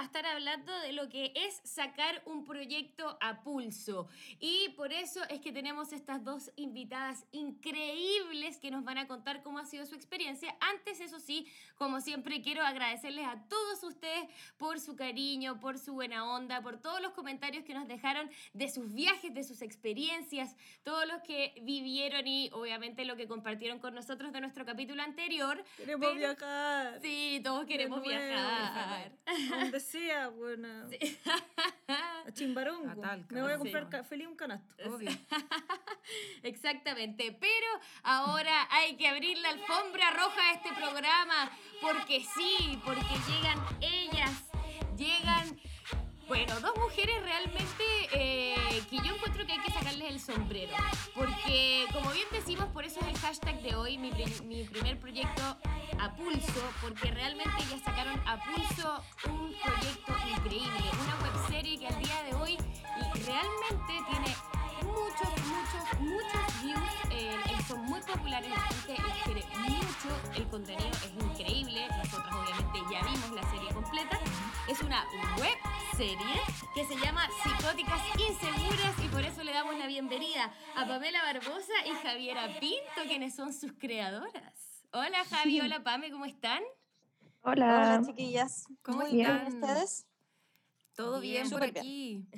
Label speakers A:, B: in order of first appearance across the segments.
A: a estar
B: hablando de lo que es sacar un proyecto a pulso. Y por eso es que tenemos estas dos invitadas increíbles que nos van a contar cómo ha sido su experiencia. Antes, eso sí, como siempre, quiero agradecerles a todos ustedes por su cariño, por su buena onda, por todos los comentarios que nos dejaron de sus viajes, de sus experiencias, todos los que vivieron y obviamente lo que compartieron con nosotros de nuestro capítulo anterior.
A: Queremos
B: Pero-
A: viajar.
B: Sí, todos queremos viajar.
A: Sea, buena. A Chimbarongo.
C: A Talca.
A: Me voy a
B: Sí.
A: comprar feliz un canasto.
C: Obvio.
B: Exactamente, pero ahora hay que abrir la alfombra roja a este programa, porque sí, porque llegan ellas, llegan, bueno, dos mujeres realmente eh, que yo encuentro que hay que sacarles el sombrero, porque como bien decimos, por eso es el hashtag de hoy, mi, pri- mi primer proyecto a pulso, porque realmente ellas sacaron a pulso un proyecto increíble, una webserie que al día de hoy realmente tiene muchos, muchos, muchos views. eh, son muy populares, la gente quiere mucho. El contenido es increíble. Nosotros, obviamente, ya vimos la serie completa. Es una web serie que se llama Psicóticas Inseguras y por eso le damos la bienvenida a Pamela Barbosa y Javiera Pinto, quienes son sus creadoras. Hola Javi, hola Pame, ¿cómo están?
D: Hola.
E: Hola, chiquillas.
C: ¿Cómo
E: Muy bien,
C: están?
E: ¿ustedes?
C: Todo
B: Bien,
C: bien, por aquí.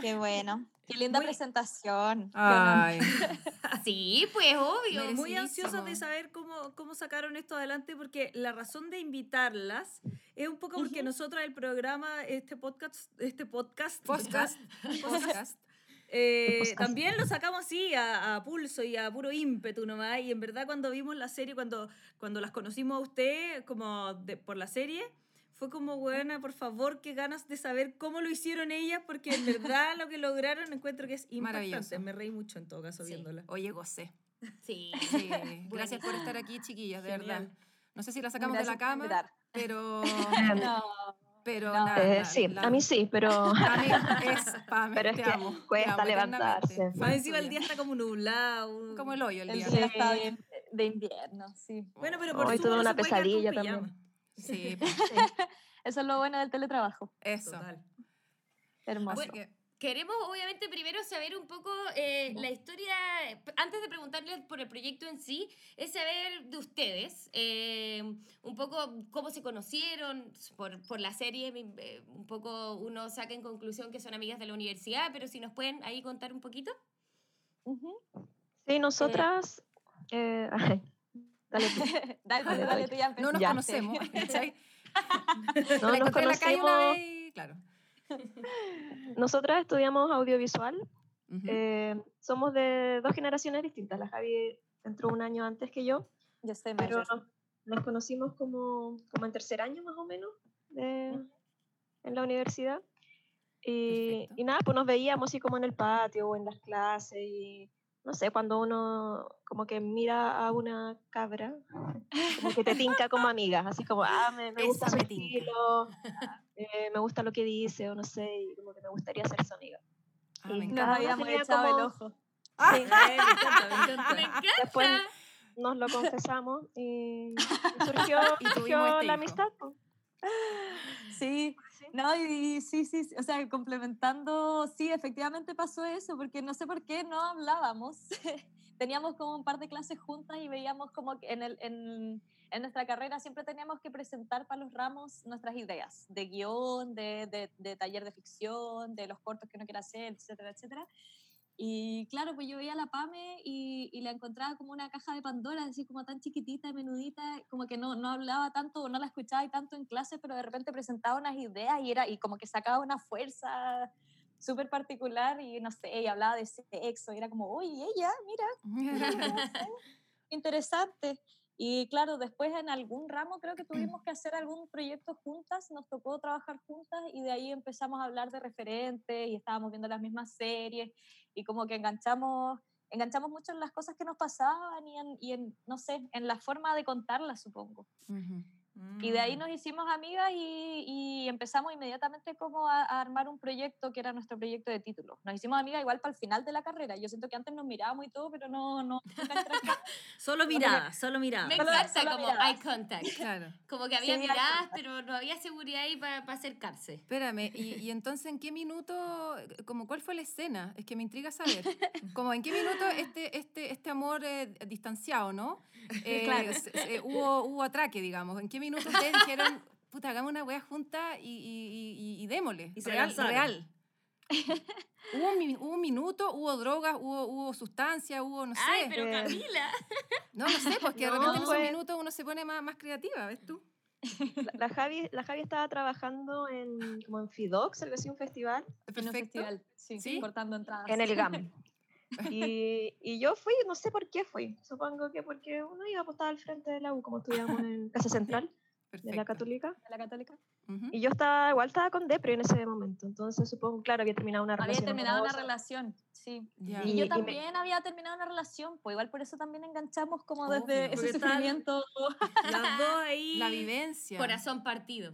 E: Qué bueno. Qué linda
A: Muy-
E: presentación.
C: Ay,
B: Sí, pues obvio.
A: Muy ansiosa de saber cómo, cómo sacaron esto adelante, porque la razón de invitarlas es un poco porque nosotros el programa, este podcast, este podcast,
C: podcast. podcast.
A: eh, también lo sacamos así a, a pulso y a puro ímpetu nomás. Y en verdad cuando vimos la serie, cuando, cuando las conocimos a usted como de- por la serie, fue como, buena, por favor, qué ganas de saber cómo lo hicieron ellas, porque en verdad lo que lograron encuentro que es impactante.
C: Maravilloso.
A: Me reí mucho en todo caso
B: Sí.
A: viéndola.
C: Oye, gocé.
B: Sí.
C: Sí, gracias por estar aquí, chiquillas, de
A: Genial.
C: verdad. No sé si la sacamos de la
E: Gracias
C: cama, pero,
E: No,
C: pero
E: No.
C: nada.
D: Eh, sí,
C: la-
D: a mí sí, pero
C: A mí es, Pame,
D: Pero es
C: te
D: que
C: amo, te
D: cuesta
C: amo
D: levantarse.
A: Más encima el día está como nublado.
C: Como el hoyo el
E: el
C: día.
E: día
D: Sí.
E: está bien de invierno, sí.
A: Bueno, pero por
D: Hoy tuve una pesadilla
A: pijama.
D: también.
C: Sí, pues,
E: Eso es lo bueno del teletrabajo.
C: eso.
A: Total.
E: Hermoso.
B: Queremos obviamente primero saber un poco eh, la historia, antes de preguntarles por el proyecto en sí, es saber de ustedes, eh, un poco cómo se conocieron por, por la serie, eh, un poco uno saca en conclusión que son amigas de la universidad, pero si nos pueden ahí contar un poquito.
E: Ujú.
D: sí, nosotras. eh, ay, dale tú.
E: dale, dale, dale, tú ya
C: no nos
D: Ya.
C: conocemos.
D: No, nos
C: encontré en la calle una
D: conocimos.
C: vez y, claro.
D: Nosotras estudiamos audiovisual. Eh, somos de dos generaciones distintas. La Javi entró un año antes que yo,
E: Yo soy
D: pero nos, nos conocimos como, como en tercer año más o menos de- en la universidad. Y, y nada, pues nos veíamos así como en el patio o en las clases y no sé, cuando uno como que mira a una cabra, como que te tinca como amiga, así como, ah, me, me gusta su estilo, eh, me gusta lo que dice o no sé, y como que me gustaría ser su amiga.
C: Ah,
D: y
C: me
D: nos
E: habíamos
D: tenía
E: echado
D: como-
E: el ojo.
A: Sí, me encanta, me encanta.
B: Me encanta.
D: Después nos lo confesamos y, surgió,
C: Y
D: surgió la amistad.
E: Sí. No, y sí, sí, sí, o sea, complementando, sí, efectivamente pasó eso, porque no sé por qué no hablábamos. teníamos como un par de clases juntas y veíamos como que en, el, en, en nuestra carrera siempre teníamos que presentar para los ramos nuestras ideas de guion, de, de, de taller de ficción, de los cortos que uno quiere hacer, etcétera, etcétera. Y claro, pues yo veía a la Pame y, y la encontraba como una caja de Pandora, así como tan chiquitita, menudita, como que no, no hablaba tanto o no la escuchaba y tanto en clase, pero de repente presentaba unas ideas y, era, y como que sacaba una fuerza súper particular y no sé, y hablaba de sexo y era como, uy, ella, mira, interesante. Y claro, después en algún ramo creo que tuvimos que hacer algún proyecto juntas, nos tocó trabajar juntas y de ahí empezamos a hablar de referentes y estábamos viendo las mismas series y como que enganchamos enganchamos mucho en las cosas que nos pasaban y en, y en, no sé, en la forma de contarlas, supongo.
C: Ujú.
E: Y de ahí
A: Mm.
E: nos hicimos amigas y, y empezamos inmediatamente como a, a armar un proyecto que era nuestro proyecto de título. Nos hicimos amigas igual para el final de la carrera. Yo siento que antes nos mirábamos y todo, pero no, no.
A: Solo mirada, solo mirada.
B: Me encanta como
E: miradas.
B: eye contact.
C: Claro.
B: Como que había
E: Sí,
B: miradas, pero no había seguridad ahí para acercarse.
C: Espérame, y, y entonces en qué minuto, como cuál fue la escena? Es que me intriga saber. Como en qué minuto este, este, este amor eh, distanciado, ¿no? Eh,
E: Claro.
C: se- hubo, hubo atraque, digamos. ¿En qué minuto ustedes dijeron, puta, hagamos una wea junta y, y, y, y démosle?
A: Y se
C: real,
A: lanzaron.
C: real. ¿Hubo un, hubo un minuto, hubo drogas, hubo, hubo sustancia, hubo, no sé.
B: Ay, pero
D: Eh,
B: Camila.
C: No, no sé, porque de
D: No,
C: repente en esos
D: fue-
C: minutos uno se pone más, más creativa, ¿ves tú?
D: La, la Javi, la Javi estaba trabajando en, como en Fidox, algo así, un festival,
E: En un
C: Perfecto.
E: festival, sí,
C: Sí.
E: cortando entradas.
D: en el GAM. Y, y yo fui, no sé por qué fui, supongo que porque uno iba a apostar al frente de la U, como estudiamos en Casa Central de la. Católica.
E: de la católica.
C: Ujú.
D: Y yo estaba, igual estaba con Depre en ese momento, entonces supongo, claro, había terminado una
E: Había
D: relación.
E: terminado una relación, sí.
C: Ya.
E: Y,
D: Y-
E: yo
D: y me-
E: también había terminado una relación, pues igual por eso también enganchamos como
C: Obvio.
E: desde
A: Porque
E: ese sufrimiento.
A: Las dos ahí.
C: La vivencia.
B: Corazón partido.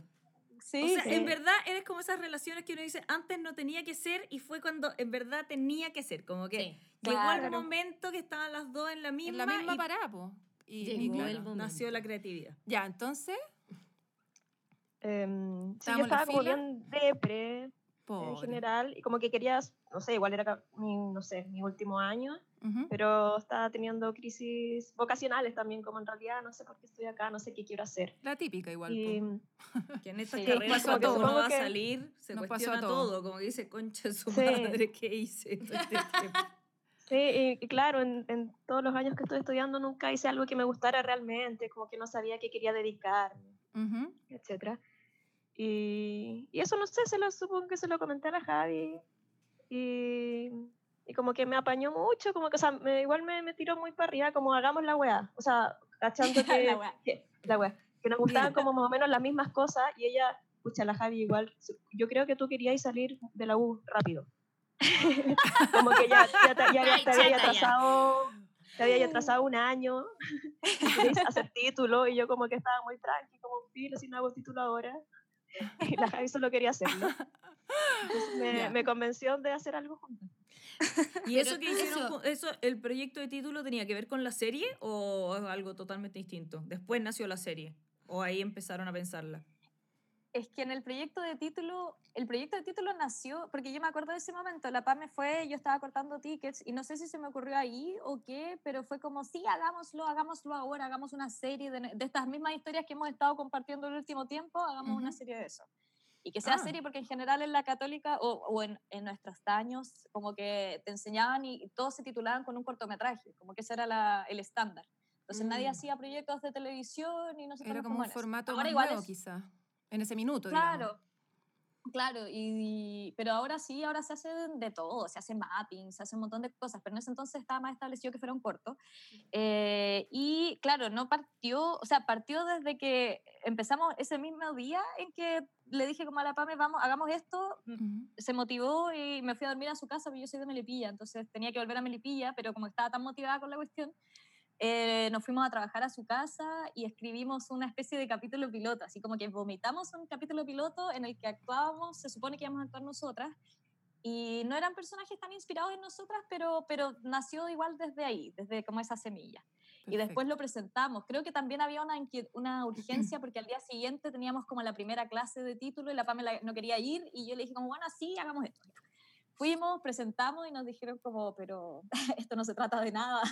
E: Sí,
A: O sea,
E: sí.
A: en verdad eres como esas relaciones que uno dice, antes no tenía que ser y fue cuando en verdad tenía que ser. Como que
B: Sí.
A: Llegó el
E: Claro.
A: momento que estaban las dos en la misma,
C: en la misma
A: y
C: parada, po. Y, y
B: Llegó
C: claro.
B: el momento.
A: nació la creatividad.
C: Ya, entonces,
D: Em, sí, yo
C: en
D: estaba como bien depre en
C: pobre.
D: general, y como que querías, no sé, igual era mi, no sé, mi último año,
C: Ujú.
D: pero estaba teniendo crisis vocacionales también, como en realidad no sé por qué estoy acá, no sé qué quiero hacer.
C: La típica igual.
D: Y,
A: Que en esta
E: Sí,
A: carrera
D: pasó
A: cuando
D: todo.
A: uno va a salir, se
C: nos pasó
A: cuestiona
C: a todos.
A: todo. Como que dice, concha de su
D: Sí.
A: madre, ¿qué hice? todo este tiempo?".
D: sí, y, claro, en, en todos los años que estuve estudiando nunca hice algo que me gustara realmente, como que no sabía qué quería dedicarme,
C: Ujú.
D: etcétera. Y, y eso no sé, se lo supongo que se lo comenté a la Javi. Y, y como que me apañó mucho, como que, o sea, me- igual me, me tiró muy para arriba, como hagamos la weá. O sea, cachando que.
E: La weá.
D: que- la weá, que nos gustaban como más o menos las mismas cosas y ella, escucha, la Javi igual, yo creo que tú querías salir de la U rápido. como que ya, ya, te, ya
B: Ay,
D: te había atrasado. Te había atrasado un año, hacer título, y yo como que estaba muy tranqui, como filo, si no hago título ahora. Y la Javi solo quería hacerlo. Entonces me, me convenció de hacer algo juntos.
A: ¿Y
B: Pero
A: eso que hicieron,
B: eso-
A: el proyecto de título tenía que ver con la serie o algo totalmente distinto? Después nació la serie o ahí empezaron a pensarla.
E: Es que en el proyecto de título, el proyecto de título nació, porque yo me acuerdo de ese momento, la PAME fue, yo estaba cortando tickets y no sé si se me ocurrió ahí o qué, pero fue como, sí, hagámoslo, hagámoslo ahora, hagamos una serie de, de estas mismas historias que hemos estado compartiendo el último tiempo, hagamos una
C: Ujú.
E: serie de eso. Y que sea
C: Ah.
E: serie porque en general en la católica o, o en, en nuestros años como que te enseñaban y todos se titulaban con un cortometraje, como que ese era la- el estándar. Entonces nadie
A: Mm.
E: hacía proyectos de televisión y no sé
C: Era como un formato
E: Ahora
C: más
E: igual
C: nuevo,
E: es-
C: quizá. En ese minuto, digamos.
E: Claro, claro, y, pero ahora sí, ahora se hace de todo, se hace mapping, se hace un montón de cosas, pero en ese entonces estaba más establecido que fuera un corto. Eh, y claro, no partió, o sea, partió desde que empezamos ese mismo día en que le dije como a la PAME, vamos, hagamos esto,
C: Ujú.
E: se motivó y me fui a dormir a su casa, porque yo soy de Melipilla, entonces tenía que volver a Melipilla, pero como estaba tan motivada con la cuestión, eh, nos fuimos a trabajar a su casa y escribimos una especie de capítulo piloto, así como que vomitamos un capítulo piloto en el que actuábamos, se supone que íbamos a actuar nosotras, y no eran personajes tan inspirados en nosotras, pero, pero nació igual desde ahí, desde como esa semilla. Y después lo presentamos. Creo que también había una, una urgencia porque al día siguiente teníamos como la primera clase de título y la Pamela no quería ir y yo le dije como, bueno, sí, hagamos esto. Fuimos, presentamos y nos dijeron como, pero esto no se trata de nada.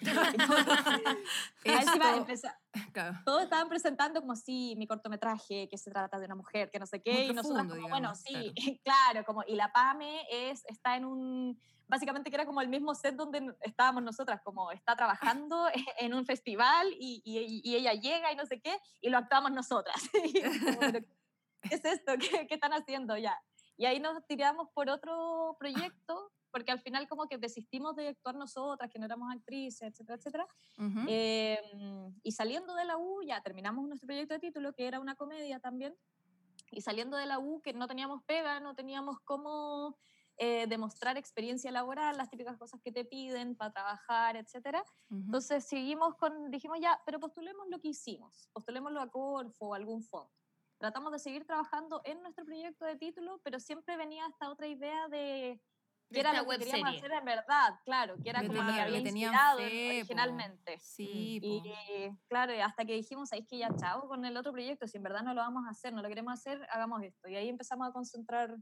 E: Y como
C: Esto- Claro.
E: todos estaban presentando como, sí, mi cortometraje, que se trata de una mujer, que no sé
C: Muy
E: qué, y nosotros
C: profundo,
E: como, bueno,
C: digamos,
E: sí, claro. como, y la PAME es, está en un, básicamente que era como el mismo set donde estábamos nosotras, como está trabajando en un festival y, y- y ella llega y no sé qué, y lo actuamos nosotras. Y como, ¿Qué es esto? ¿Qué, ¿Qué están haciendo ya? Y ahí nos tiramos por otro proyecto, porque al final como que desistimos de actuar nosotras, que no éramos actrices, etcétera, etcétera.
C: Ujú.
E: Eh, y saliendo de la U, ya terminamos nuestro proyecto de título, que era una comedia también. Y saliendo de la U, que no teníamos pega, no teníamos cómo eh, demostrar experiencia laboral, las típicas cosas que te piden para trabajar, etcétera.
C: Ujú.
E: Entonces seguimos con, dijimos ya, pero postulemos lo que hicimos, postulémoslo a Corfo o algún fondo. Tratamos de seguir trabajando en nuestro proyecto de título, pero siempre venía esta otra idea de que era lo que queríamos hacer en verdad, claro, que era como lo
C: tenía-
E: que había inspirado
C: fe, po.
E: originalmente.
C: Sí,
E: Y
C: po.
E: claro, hasta que dijimos, ¿sabéis que ya chao con el otro proyecto? Si en verdad no lo vamos a hacer, no lo queremos hacer, hagamos esto. Y ahí empezamos a concentrar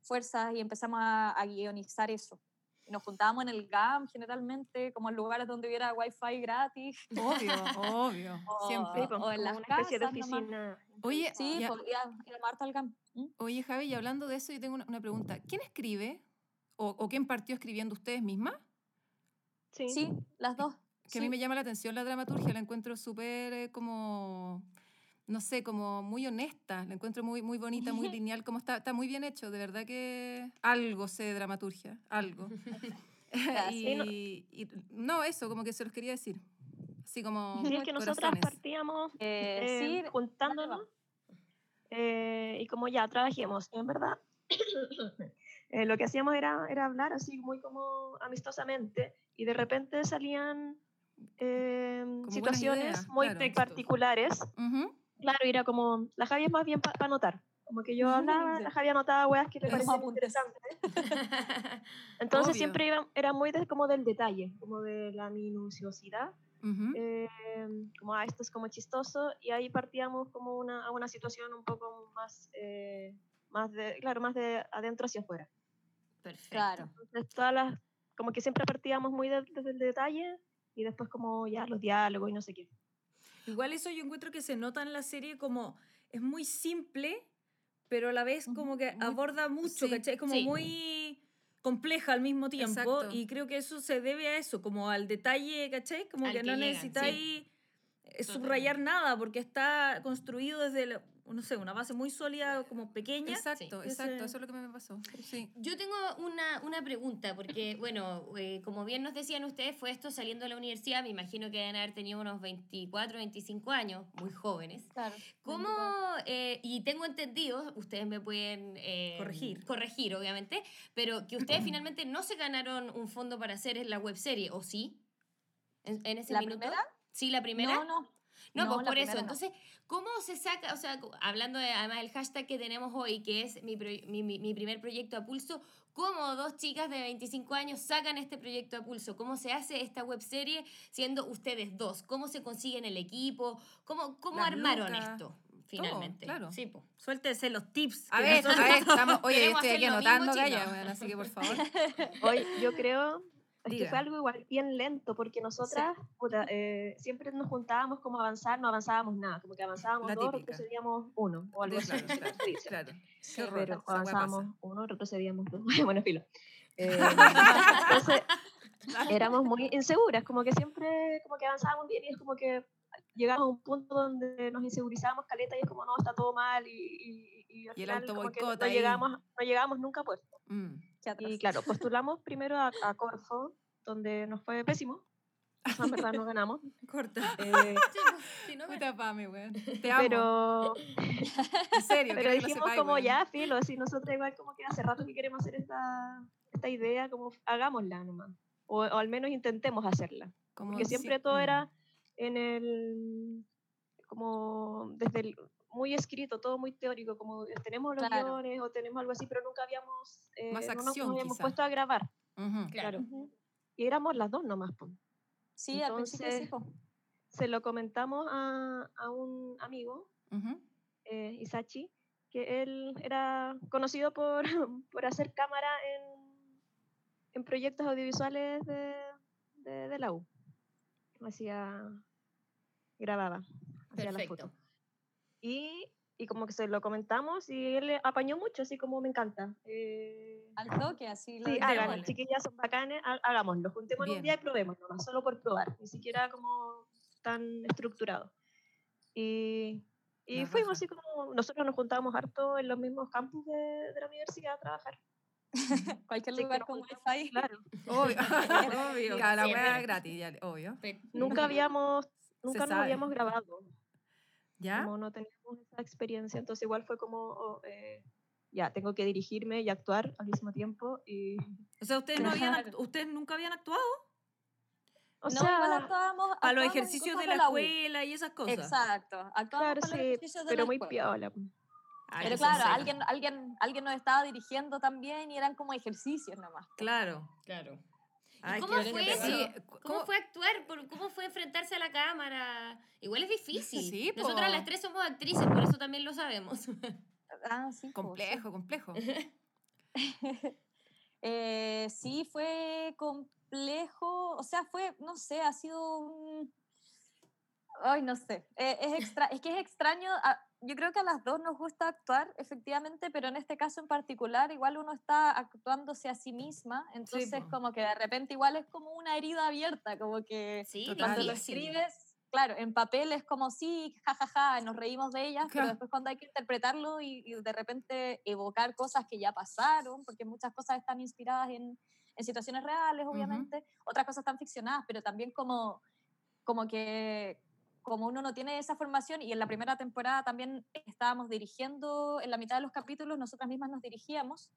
E: fuerzas y empezamos a, a guionizar eso. Y nos juntábamos en el GAM generalmente, como en lugares donde hubiera wifi gratis.
C: Obvio, obvio,
E: O-
C: siempre.
E: O en las
D: una especie de
E: casas nomás.
D: oficina.
C: Oye,
E: Sí,
C: ya-
E: pues, íbamos harto al GAM. ¿Mm?
C: oye, Javi, y hablando de eso, yo tengo una, una pregunta. ¿Quién escribe? ¿O, o quién partió escribiendo ustedes mismas?
D: Sí.
E: Sí, las dos.
C: Que a mí me llama la atención la dramaturgia, la encuentro súper eh, como, no sé, como muy honesta, la encuentro muy, muy bonita, muy lineal, como está, está muy bien hecho, de verdad que algo sé de dramaturgia, algo. Y, y- no, eso, como que se los quería decir. Así como
D: Sí, es que nosotras partíamos
E: Eh,
D: eh,
E: sí,
D: juntándonos eh, y como ya trabajemos, en verdad, eh, lo que hacíamos era, era hablar así muy como amistosamente y de repente salían eh, situaciones
C: ideas,
D: muy
C: claro.
D: particulares.
C: Ujú,
D: Claro, era como, la Javi es más bien para anotar. Como que yo hablaba, la Javi anotaba weas que le parecían interesantes. Entonces
C: Obvio.
D: siempre iba- era muy de, como del detalle, como de la minuciosidad
C: ujú.
D: eh, como ah, esto es como chistoso y ahí partíamos como una, a una situación un poco más, eh, más de, claro, más de adentro hacia afuera.
B: Perfecto.
E: Claro.
D: Entonces todas las, como que siempre partíamos muy de- desde el detalle y después como ya los diálogos y no sé qué.
A: Igual eso yo encuentro que se nota en la serie como es muy simple, pero a la vez como que aborda mucho,
C: sí,
A: ¿cachai? Como
B: sí.
A: muy compleja al mismo tiempo
C: Exacto.
A: y creo que eso se debe a eso, como al detalle, ¿cachai? Como
B: Al
A: que
B: que
A: no
B: llegan,
A: necesitáis eh, subrayar nada porque está construido desde, la- no sé, una base muy sólida, como pequeña.
C: Exacto,
A: Sí.
C: exacto, eso es lo que me pasó. Sí.
B: Yo tengo una, una pregunta, porque, bueno, eh, como bien nos decían ustedes, fue esto saliendo de la universidad, me imagino que deben haber tenido unos 24, 25 años, muy jóvenes.
E: Claro.
B: ¿Cómo, eh, y tengo entendido, ustedes me pueden eh,
A: Corregir.
B: corregir, obviamente, pero que ustedes finalmente no se ganaron un fondo para hacer la webserie, ¿o sí? ¿En, en ese
E: ¿La
B: minuto?
E: primera?
B: Sí, la primera.
E: No, no.
B: No,
E: No,
B: pues por eso.
E: no.
B: Entonces, ¿cómo se saca? O sea, hablando de, además del hashtag que tenemos hoy, que es mi, pro- mi, mi- mi primer proyecto a pulso, ¿cómo dos chicas de 25 años sacan este proyecto a pulso? ¿Cómo se hace esta webserie siendo ustedes dos? ¿Cómo se consiguen el equipo? ¿Cómo, cómo
C: Las
B: armaron
C: lucas,
B: esto finalmente?
C: claro.
B: Sí, po.
A: Suéltese los tips.
C: A ver, a ver, estamos, oye, yo estoy aquí anotando, bueno, así que por favor.
D: Hoy yo creo es que fue algo igual bien lento porque nosotras puta, eh, siempre nos juntábamos como a avanzar, no avanzábamos nada, como que avanzábamos
C: La
D: dos,
C: típica.
D: retrocedíamos uno o algo así.
C: Claro, claro, horror,
D: pero avanzábamos uno, retrocedíamos dos. bueno, filo. Eh, entonces, éramos muy inseguras, como que siempre como que avanzábamos bien y es como que llegamos a un punto donde nos insegurizábamos caleta y es como, no, está todo mal y, y, y al
C: Y el
D: como que no llegamos, no llegamos nunca a puesto.
C: Mm.
D: Y claro, postulamos primero a, a Corfo, donde nos fue pésimo. En verdad no ganamos.
A: Corta.
D: Eh,
B: Sí, sí, no me-
C: weón. Te amo.
D: pero
C: en serio,
D: pero dijimos como
C: weón.
D: ya, filo, así nosotros igual como que hace rato que queremos hacer esta, esta idea, como hagámosla nomás. O, o al menos intentemos hacerla.
C: Como
D: Porque
C: si-
D: siempre todo
C: mm.
D: era en el, como desde el, muy escrito, todo muy teórico, como tenemos los
E: Claro.
D: guiones o tenemos algo así, pero nunca habíamos, eh,
C: Más
D: no nos- habíamos
C: quizá.
D: puesto a grabar.
B: Claro.
D: Y éramos las dos nomás. pues.
E: Sí, al principio sí.
D: Entonces- se lo comentamos a, a un amigo, eh, Isachi, que él era conocido por, por hacer cámara en, en proyectos audiovisuales de, de, de la U. Hacía, grababa, hacía la
B: Perfecto.
D: Y, y como que se lo comentamos y él le apañó mucho, así como me encanta. Eh,
E: Al toque, así. lo
D: Sí, hagan, chiquillas son bacanes, ha- hagámoslo, juntémonos un día y probemos nomás, solo por probar, ni siquiera como tan estructurado. Y, y
C: La
D: fuimos así como, nosotros nos juntábamos harto en los mismos campus de, de la universidad a trabajar.
E: Cualquier
D: Sí,
E: lugar con wifi.
D: Claro.
C: Obvio. obvio. Cada la gratis, ya, obvio.
D: Nunca habíamos, nunca nos habíamos grabado,
C: ¿Ya?
D: como no teníamos esa experiencia, entonces igual fue como, oh, eh, ya, tengo que dirigirme y actuar al mismo tiempo. Y,
A: O sea, ¿ustedes, no habían, ¿ustedes nunca habían actuado?
D: o
E: no,
D: sea,
E: igual actuábamos,
A: Para los
E: actuábamos
A: ejercicios de la escuela y esas cosas.
E: Exacto, actuábamos
D: claro, sí,
E: ejercicios de
D: pero
E: la
D: muy
E: escuela.
D: piola.
A: Ay,
E: Pero claro, alguien, alguien, alguien nos estaba dirigiendo también y eran como ejercicios nomás.
A: Claro.
B: Claro.
A: Ay,
B: cómo fue eso?
C: Sí,
B: ¿Cómo,
C: ¿cómo-
B: fue actuar? ¿Por- ¿Cómo fue enfrentarse a la cámara? Igual es difícil.
C: Sí.
B: Nosotras las tres somos actrices, por eso también lo sabemos.
E: Ah, sí. po.
C: Complejo, complejo.
E: Eh, sí, fue complejo, o sea, fue, no sé, ha sido un... Ay, no sé, eh, es, extra, es que es extraño, a- yo creo que a las dos nos gusta actuar, efectivamente, pero en este caso en particular, igual uno está actuándose a sí misma, entonces
A: po.
E: como que de repente igual es como una herida abierta, como que
B: Sí,
E: cuando lo escribes, claro, en papel es como sí, jajaja, nos reímos de ellas, pero
C: Claro.
E: después cuando hay que interpretarlo y, y de repente evocar cosas que ya pasaron, porque muchas cosas están inspiradas en, en situaciones reales, obviamente, otras cosas están ficcionadas, pero también como, como que como uno no tiene esa formación y en la primera temporada también estábamos dirigiendo, en la mitad de los capítulos nosotras mismas nos dirigíamos,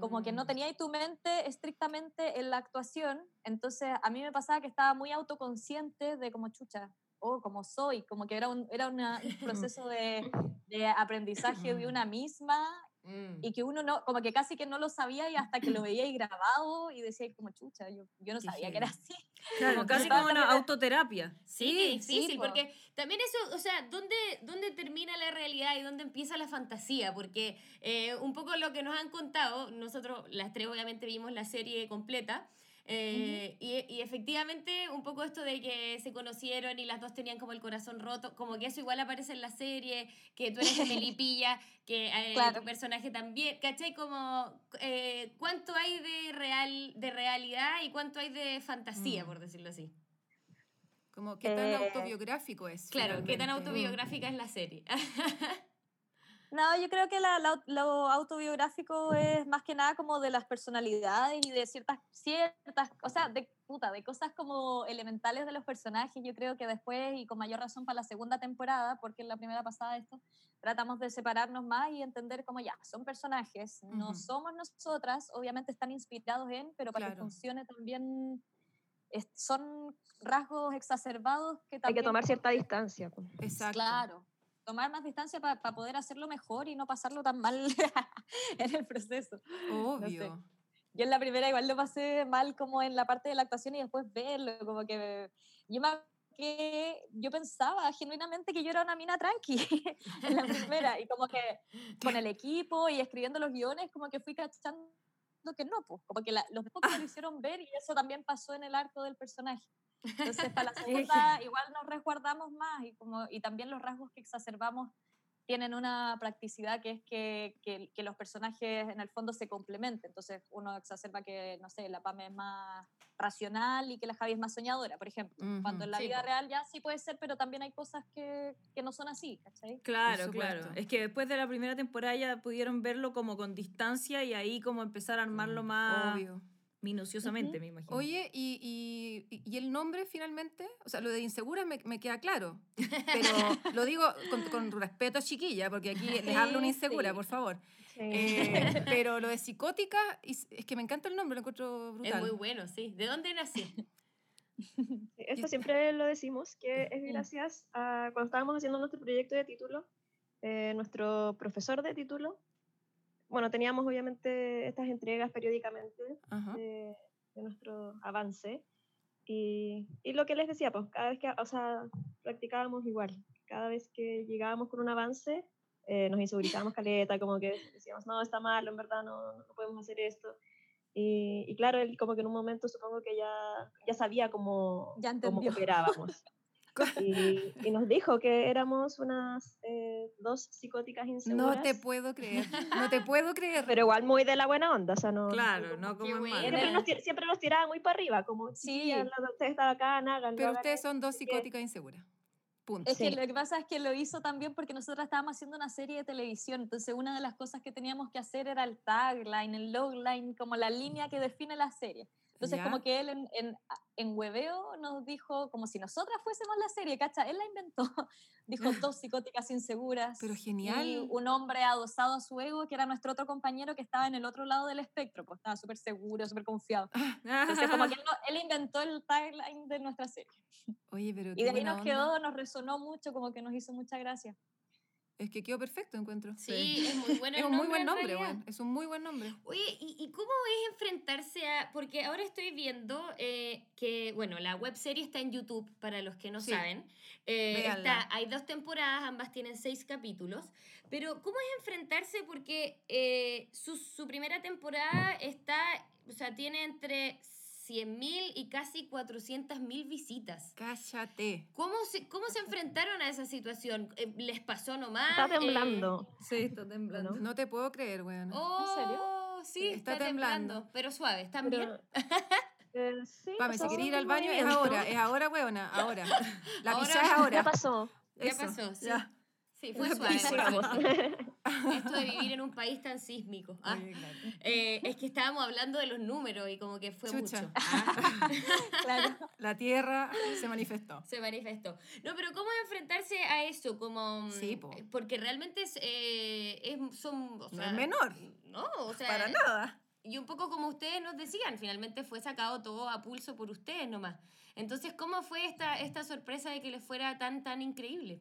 E: como que no
B: Mm.
E: tenía ahí tu mente estrictamente en la actuación, entonces a mí me pasaba que estaba muy autoconsciente de como chucha, o como soy, como que era un, era una- un proceso de, de aprendizaje de una misma
B: Mm.
E: y que uno no, como que casi que no lo sabía y hasta que lo veía ahí grabado y decía como chucha, yo, yo no sabía que era así.
A: Claro,
E: Como
A: casi como una autoterapia.
B: Sí,
E: Sí, sí,
B: difícil,
E: po.
B: porque también eso, o sea, ¿dónde, ¿dónde termina la realidad y dónde empieza la fantasía? Porque eh, un poco lo que nos han contado, nosotros las tres obviamente vimos la serie completa, eh, y, y efectivamente un poco esto de que se conocieron y las dos tenían como el corazón roto, como que eso igual aparece en la serie, que tú eres de Melipilla, que eh,
E: Claro.
B: tu personaje también, ¿cachai? Como eh, cuánto hay de, real, de realidad y cuánto hay de fantasía,
C: Mm.
B: por decirlo así.
C: Como qué tan
E: Eh,
C: autobiográfico es.
B: Claro, qué tan
C: finalmente.
B: autobiográfica es la serie.
E: No, yo creo que la- la- lo autobiográfico es más que nada como de las personalidades y de ciertas, ciertas, o sea, de puta, de cosas como elementales de los personajes. Yo creo que después, y con mayor razón para la segunda temporada, porque en la primera pasada esto, tratamos de separarnos más y entender como ya, son personajes, no
C: Ujú.
E: somos nosotras, obviamente están inspirados en, pero para que funcione también es- son rasgos exacerbados que
D: Hay
E: también
D: que tomar cierta distancia. pues.
C: Exacto.
E: Claro, tomar más distancia para poder hacerlo mejor y no pasarlo tan mal en el proceso.
C: Obvio.
E: Yo en la primera igual lo pasé mal como en la parte de la actuación y después verlo, como que yo me que yo pensaba genuinamente que yo era una mina tranqui en la primera y como que con el equipo y escribiendo los guiones como que fui cachando que no, pues, como que la- los pocos me lo hicieron ver y eso también pasó en el arco del personaje. Entonces, para la segunda igual nos resguardamos más y, como, y también los rasgos que exacerbamos tienen una practicidad que es que, que, que los personajes en el fondo se complementen. Entonces, uno exacerba que, no sé, la Pame es más racional y que la Javi es más soñadora, por ejemplo. Cuando
C: Ujú.
E: en la
B: Sí,
E: vida real ya sí puede ser, pero también hay cosas que, que no son así, ¿cachai?
A: Claro, claro. Es que después de la primera temporada ya pudieron verlo como con distancia y ahí como empezar a armarlo más
C: Obvio.
A: Minuciosamente, me imagino.
C: Oye, ¿y, y, y- el nombre finalmente? O sea, lo de insegura me, me queda claro. Pero lo digo con, con respeto, chiquilla, porque aquí les hablo una insegura,
E: sí.
C: por favor.
D: Sí.
C: Eh, pero lo de psicótica, is- es que me encanta el nombre, lo encuentro
B: Es
C: brutal.
B: muy bueno, sí. ¿De dónde nació?
D: Sí, Esto siempre lo decimos, que es
E: Mm.
D: gracias a cuando estábamos haciendo nuestro proyecto de título, eh, nuestro profesor de título, bueno, teníamos obviamente estas entregas periódicamente de, de nuestro avance y, y lo que les decía, pues cada vez que, o sea, practicábamos igual, cada vez que llegábamos con un avance, eh, nos insegurizábamos caleta, como que decíamos, no, está mal, en verdad no, no podemos hacer esto. Y, y claro, él como que en un momento supongo que ya, ya sabía cómo,
E: Ya
D: cómo
E: entendió.
D: Y, y nos dijo que éramos unas eh, dos psicóticas inseguras.
C: No te puedo creer, no te puedo creer.
D: Pero igual muy de la buena onda, o sea, no...
A: claro,
D: como-
A: no como mal.
D: Siempre nos, tir- siempre nos tiraba muy para arriba, como,
E: Sí.
D: sí, usted está háganlo,
C: Pero ustedes son dos
D: no sé qué".
C: psicóticas inseguras. Punto.
E: Es que
D: Sí.
E: lo que pasa es que lo hizo también porque nosotros estábamos haciendo una serie de televisión, entonces una de las cosas que teníamos que hacer era el tagline, el logline, como la línea que define la serie. Entonces
C: Ya.
E: como que él en, en, en hueveo nos dijo como si nosotras fuésemos la serie, ¿cacha? Él la inventó, dijo dos psicóticas inseguras.
C: Pero
E: Y
C: genial.
E: un hombre adosado a su ego, que era nuestro otro compañero que estaba en el otro lado del espectro, pues estaba súper seguro, súper confiado. Entonces, como que él, él inventó el tagline de nuestra serie.
C: Oye, pero
E: Y de ahí nos
C: onda.
E: quedó, nos resonó mucho, como que nos hizo mucha gracia.
C: Es que quedó perfecto, encuentro.
B: Sí, es muy bueno
C: Es un muy buen
B: en
C: nombre, weón. Es un muy buen nombre.
B: Oye, ¿y, y cómo es enfrentarse a...? Porque ahora estoy viendo eh, que, bueno, la web serie está en YouTube, para los que no
C: Sí.
B: saben. Eh, está, hay dos temporadas, ambas tienen seis capítulos. Pero, ¿cómo es enfrentarse? Porque eh, su, su primera temporada está, o sea, tiene entre 100.000 y casi 400.000 visitas.
C: Cállate.
B: ¿Cómo se, ¿Cómo se enfrentaron a esa situación? Eh, ¿Les pasó nomás?
D: Está
B: Eh,
D: temblando.
A: Sí, está temblando.
C: No te puedo creer, weón.
B: Oh,
E: serio?
B: Sí,
C: Está
B: está, temblando.
C: temblando.
B: Pero suave, ¿están bien?
D: Eh, sí,
C: Pame, si querés ir al baño, es ahora. Es ahora, weona. Ahora. La
B: Ahora
C: pizza es
B: ya
C: ahora.
D: Ya pasó.
B: Ya
C: Eso,
B: pasó, sí.
C: ya.
B: Sí, fue
C: La
B: suave. Esto de vivir en un país tan sísmico. Ah,
C: claro.
B: eh, es que estábamos hablando de los números y como que fue
C: Chucha.
B: mucho. Ah,
E: Claro.
C: La tierra se manifestó.
B: se manifestó. No, pero ¿cómo enfrentarse a eso? Como, mm,
C: Sí, po.
B: Porque realmente es, eh, es- son... o
C: No
B: sea,
C: es menor.
B: No, o sea...
C: Para nada.
B: Y un poco como ustedes nos decían, finalmente fue sacado todo a pulso por ustedes nomás. Entonces, ¿cómo fue esta, esta sorpresa de que les fuera tan, tan increíble?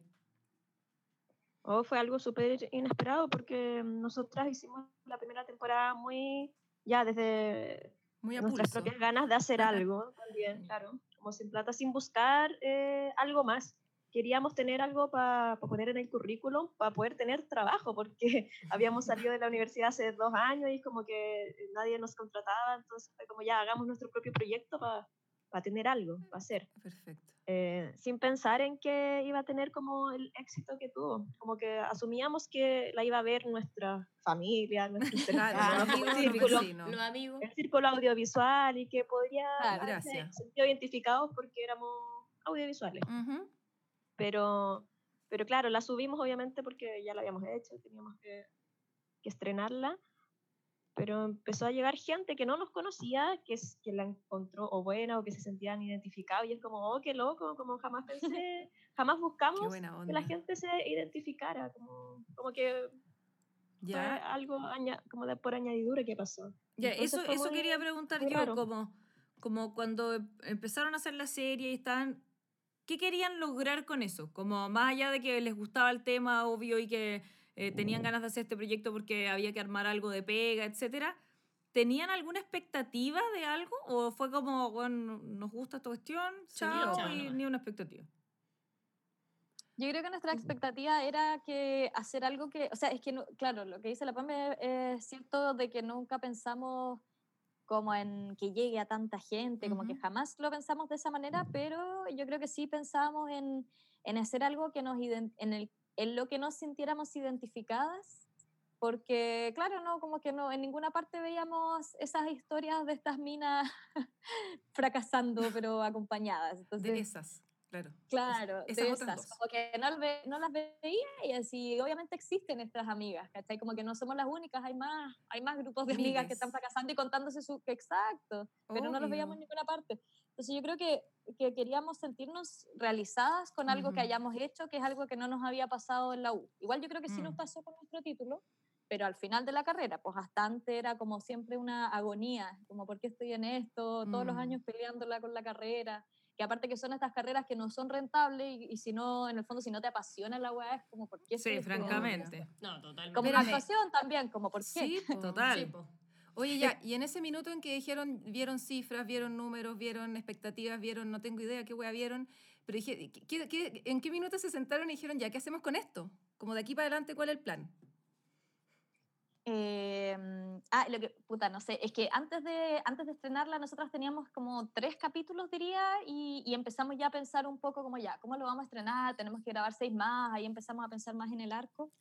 D: Oh, fue algo súper inesperado porque nosotras hicimos la primera temporada muy, ya desde
C: Muy a
D: nuestras
C: pulso.
D: propias ganas de hacer algo también, claro, como sin plata, sin buscar eh, algo más. Queríamos tener algo para poner en el currículum, para poder tener trabajo, porque habíamos salido de la universidad hace dos años y como que nadie nos contrataba, entonces fue como ya hagamos nuestro propio proyecto para tener algo, para hacer
C: Perfecto.
D: eh, sin pensar en que iba a tener como el éxito que tuvo. Como que asumíamos que la iba a ver nuestra familia, nuestro
C: Claro, amigos, los
D: círculo,
C: vecinos.
B: Los amigos.
D: el círculo audiovisual y que podría
E: Claro,
D: haberse
C: gracias.
D: sentido identificados porque éramos audiovisuales.
C: Ujú.
D: Pero, pero claro, la subimos obviamente porque ya la habíamos hecho, teníamos que, que estrenarla. Pero empezó a llegar gente que no nos conocía, que, es- que la encontró o buena o que se sentían identificados. Y es como, oh, qué loco, como jamás pensé, jamás buscamos que la gente se identificara. Como, como que fue
C: Ya.
D: algo aña- como de por añadidura que pasó.
A: Ya,
D: Entonces
A: eso,
D: fue
A: eso
D: muy-
A: quería preguntar yo,
D: raro.
A: como, como cuando em- empezaron a hacer la serie y estaban, ¿qué querían lograr con eso? Como más allá de que les gustaba el tema, obvio, y que eh, tenían ganas de hacer este proyecto porque había que armar algo de pega, etcétera. ¿Tenían alguna expectativa de algo? ¿O fue como, bueno, nos gusta esta cuestión,
B: Sí,
A: chao,
B: chao
A: y
B: nomás.
A: ni una expectativa?
E: Yo creo que nuestra expectativa era que hacer algo que, o sea, es que, no- claro, lo que dice la Pame es cierto de que nunca pensamos como en que llegue a tanta gente, como que
C: Ujú.
E: jamás lo pensamos de esa manera, pero yo creo que sí pensábamos en, en hacer algo que nos en, el, en lo que nos sintiéramos identificadas, porque claro, no, como que no, en ninguna parte veíamos esas historias de estas minas fracasando, pero acompañadas.
C: De esas, claro.
E: Claro,
C: esas
E: de
C: otras
E: esas,
C: dos.
E: como que no, las ve- no las veía y así, obviamente existen nuestras amigas, ¿cachai? Como que no somos las únicas, hay más, hay más grupos de amigas que están fracasando y contándose su, exacto, pero no los veíamos en
C: Obvio.
E: ninguna parte. Entonces yo creo que, que queríamos sentirnos realizadas con algo que
C: Ujú.
E: hayamos hecho, que es algo que no nos había pasado en la U. Igual yo creo que sí nos
C: Mm.
E: pasó con nuestro título, pero al final de la carrera, pues bastante era como siempre una agonía, como por qué estoy en esto, todos los
C: Mm.
E: años peleándola con la carrera, que aparte que son estas carreras que no son rentables y, y si no, en el fondo, si no te apasiona la weá, es como, ¿por qué?
A: Sí, francamente.
B: No, totalmente.
E: Como la
C: Espérame.
E: actuación también, como, ¿por qué?
C: Sí.
A: Total.
B: Sí, po.
C: Oye, ya, y en ese minuto en que dijeron, vieron cifras, vieron números, vieron expectativas, vieron, no tengo idea qué wea vieron, pero dije, ¿qué- qué- qué- en qué minuto se sentaron y dijeron, ya, ¿qué hacemos con esto? Como de aquí para adelante, ¿cuál es el plan?
E: Eh, ah, lo que, puta, no sé, es que antes de, antes de estrenarla nosotras teníamos como tres capítulos, diría, y, y empezamos ya a pensar un poco como ya, ¿cómo lo vamos a estrenar? Tenemos que grabar seis más, ahí empezamos a pensar más en el arco.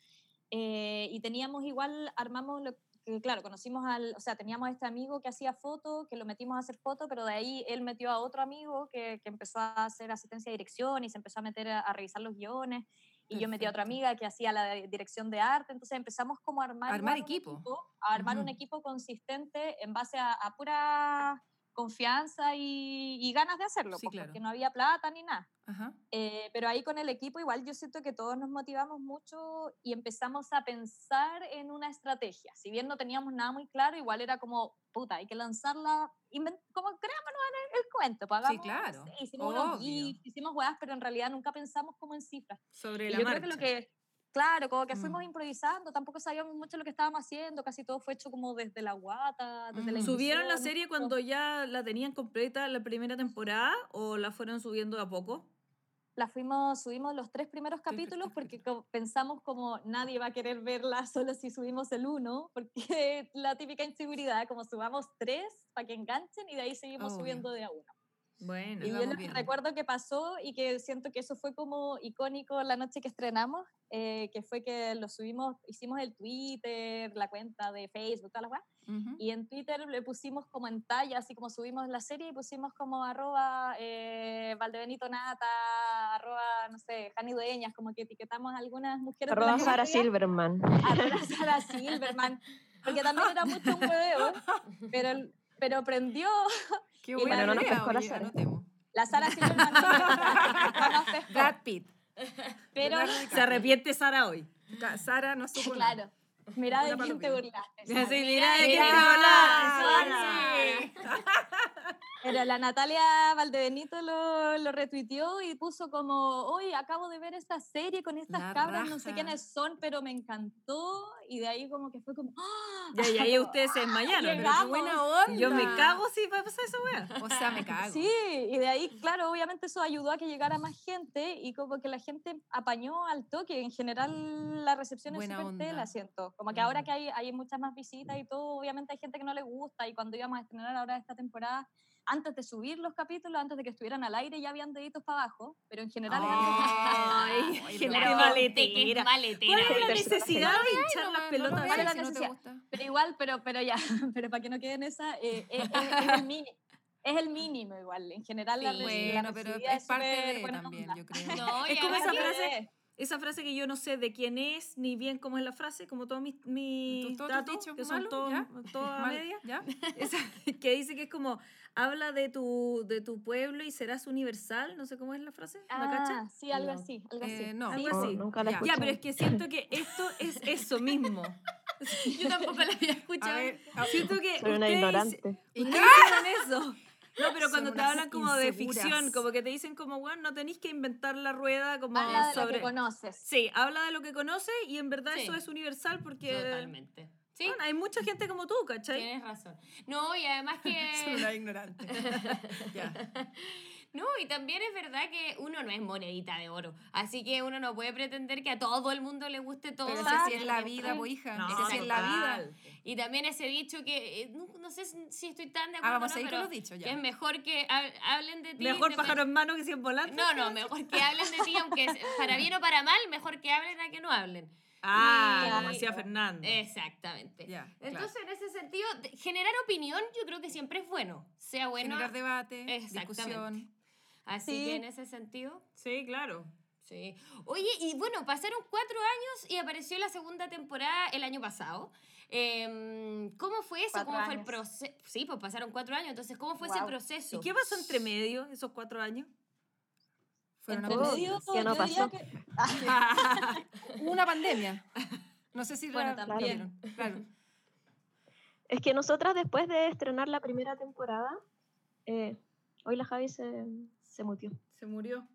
E: Eh, y teníamos igual, armamos lo que, claro, conocimos al, o sea, teníamos a este amigo que hacía foto, que lo metimos a hacer foto, pero de ahí él metió a otro amigo que, que empezó a hacer asistencia de dirección y se empezó a meter a, a revisar los guiones. Y yo metí a otra amiga que hacía la dirección de arte, entonces empezamos como a armar,
C: Armar equipo.
E: a armar un equipo consistente en base a, a pura confianza y, y ganas de hacerlo,
C: Sí,
E: pues,
C: claro.
E: porque no había plata ni nada.
C: Ajá.
E: Eh, pero ahí con el equipo igual yo siento que todos nos motivamos mucho y empezamos a pensar en una estrategia. Si bien no teníamos nada muy claro, igual era como, puta, hay que lanzarla, como creámonos en el, el cuento. pues,
C: Sí,
E: no
C: claro,
E: sé, hicimos unos
C: obvio.
E: GIFs, hicimos weas, pero en realidad nunca pensamos como en cifras.
A: Sobre
E: Y
A: la
E: yo
A: marcha.
E: creo que lo que, claro, como que fuimos
C: Mm.
E: improvisando, tampoco sabíamos mucho lo que estábamos haciendo, casi todo fue hecho como desde la guata, desde la
C: Ujú.
A: ¿Subieron la serie cuando ya la tenían completa la primera temporada o la fueron subiendo de a poco?
E: la fuimos, subimos los tres primeros capítulos porque pensamos como nadie va a querer verla solo si subimos el uno, porque la típica inseguridad, como subamos tres para que enganchen y de ahí seguimos
C: Obvio.
E: subiendo de a uno.
A: Bueno.
E: Y yo
C: vamos
E: lo que
C: viendo.
E: recuerdo que pasó y que siento que eso fue como icónico la noche que estrenamos, eh, que fue que lo subimos, hicimos el Twitter, la cuenta de Facebook, todas las weas,
C: Ujú.
E: y en Twitter le pusimos como en talla, así como subimos la serie, y pusimos como arroba eh, Valdebenito Nata, arroba, no sé, Jani Dueñas, como que etiquetamos a algunas mujeres. la
D: Arroba Sara Silverman.
E: Arroba Sara Silverman, porque también era mucho un hueveo, pero, pero prendió.
C: Qué
E: y
D: bueno, no nos pescó la Sara.
E: La Sara no nos pescó,
C: Brad Pitt.
E: pero
A: Se arrepiente Sara hoy.
C: Sara no supo
E: claro. Mira de quién te burlaste.
A: Sí, mira de quién te. Sara.
E: Pero la Natalia Valdebenito lo, lo retuiteó y puso como, hoy acabo de ver esta serie con estas
C: La
E: cabras, no sé
C: raja.
E: quiénes son, pero me encantó. Y de ahí como que fue como, ¡ah!
A: Ya, ya, ahí ustedes se desmayaron.
C: Pero qué buena onda.
A: Yo me cago si va a pasar esa wea.
C: O sea, me cago.
E: Sí, y de ahí, claro, obviamente eso ayudó a que llegara más gente y como que la gente apañó al toque. En general, la recepción
C: Buena
E: es súper tela, siento. Como que ahora que hay, hay muchas más visitas y todo, obviamente hay gente que no le gusta. Y cuando íbamos a estrenar ahora esta temporada, antes de subir los capítulos, antes de que estuvieran al aire, ya habían deditos para abajo. Pero en general,
A: Ay,
C: Ay,
A: qué
C: pero-
A: la maletera.
B: es maletera.
A: ¿Cuál es la
D: Personaje.
A: necesidad de hinchar
C: No,
A: las
C: no
A: pelotas?
E: la necesidad. Pero igual, pero, pero ya, pero para que no quede en esa, eh, es, es- es el mini- es el mínimo igual. En general, la,
B: Sí.
E: la
C: Bueno, pero
E: recibida
C: es parte de también,
E: onda.
C: yo creo.
B: No,
A: Es como esa frase- Esa frase que yo no sé de quién es, ni bien cómo es la frase, como todos mis, mis
C: ¿Tus- todos tus
A: datos, que son todos media.
C: ¿Ya?
A: Esa- que dice que es como, habla de tu, de tu pueblo y serás universal, no sé cómo es la frase, ¿la cacha?
E: Ah, sí, algo
B: No.
E: así, algo
C: Eh,
E: así.
C: no.
A: Algo
D: No,
A: así.
D: nunca la
C: Ya.
A: pero es que siento que esto es eso mismo.
B: Yo tampoco la había escuchado.
C: ver,
A: Siento que
D: Soy una ignorante.
A: ustedes hicieron eso. No, pero cuando te hablan como de ficción, como que te dicen como, bueno, no tenéis que inventar la rueda como
E: Habla de lo que conoces.
A: Sí, habla de lo que conoce y en verdad
B: Sí.
A: eso es universal porque
B: Totalmente. Sí,
A: bueno, hay mucha gente como tú, ¿cachai?
B: tienes razón. No, y además
C: Soy
B: que...
C: una ignorante. ya.
B: No, y también es verdad que uno no es monedita de oro. Así que uno no puede pretender que a todo el mundo le guste todo.
C: Pero así es la vida, po, hija.
B: No,
C: así es la vida.
B: Y también ese dicho que, eh, no, no sé si estoy tan de
C: Ah,
B: acuerdo,
C: vamos a
B: no,
C: ir con
B: pero
C: los dichos
B: que
C: ya.
B: es mejor que hab- hablen de ti.
A: Mejor
B: de-
A: pájaro en mano que cien volantes.
B: No, no, mejor que hablen de ti, aunque para bien o para mal, mejor que hablen a que no hablen.
A: Ah,
B: Y-
A: como decía Fernando.
B: Exactamente.
C: Ya,
B: Entonces, en ese sentido, generar opinión yo creo que siempre es bueno. Sea bueno.
C: Generar debate, discusión.
B: Así
E: Sí.
B: que en ese sentido,
A: Sí, claro.
B: sí. Oye, y bueno, pasaron cuatro años y apareció la segunda temporada el año pasado. Em, ¿Cómo fue eso?
E: Cuatro
B: ¿Cómo fue el proceso? Sí, pues pasaron cuatro años. Entonces, ¿cómo fue ese proceso?
A: ¿Y qué pasó entre medio esos cuatro años?
C: Fueron
E: Entre medio.
D: ¿qué no pasó?
E: que-
C: Hubo una pandemia. No sé si
E: Bueno,
C: la
E: también.
C: vieron. Claro.
D: Es que nosotras después de estrenar la primera temporada, eh, hoy la Javi se, se mutió.
A: Se murió.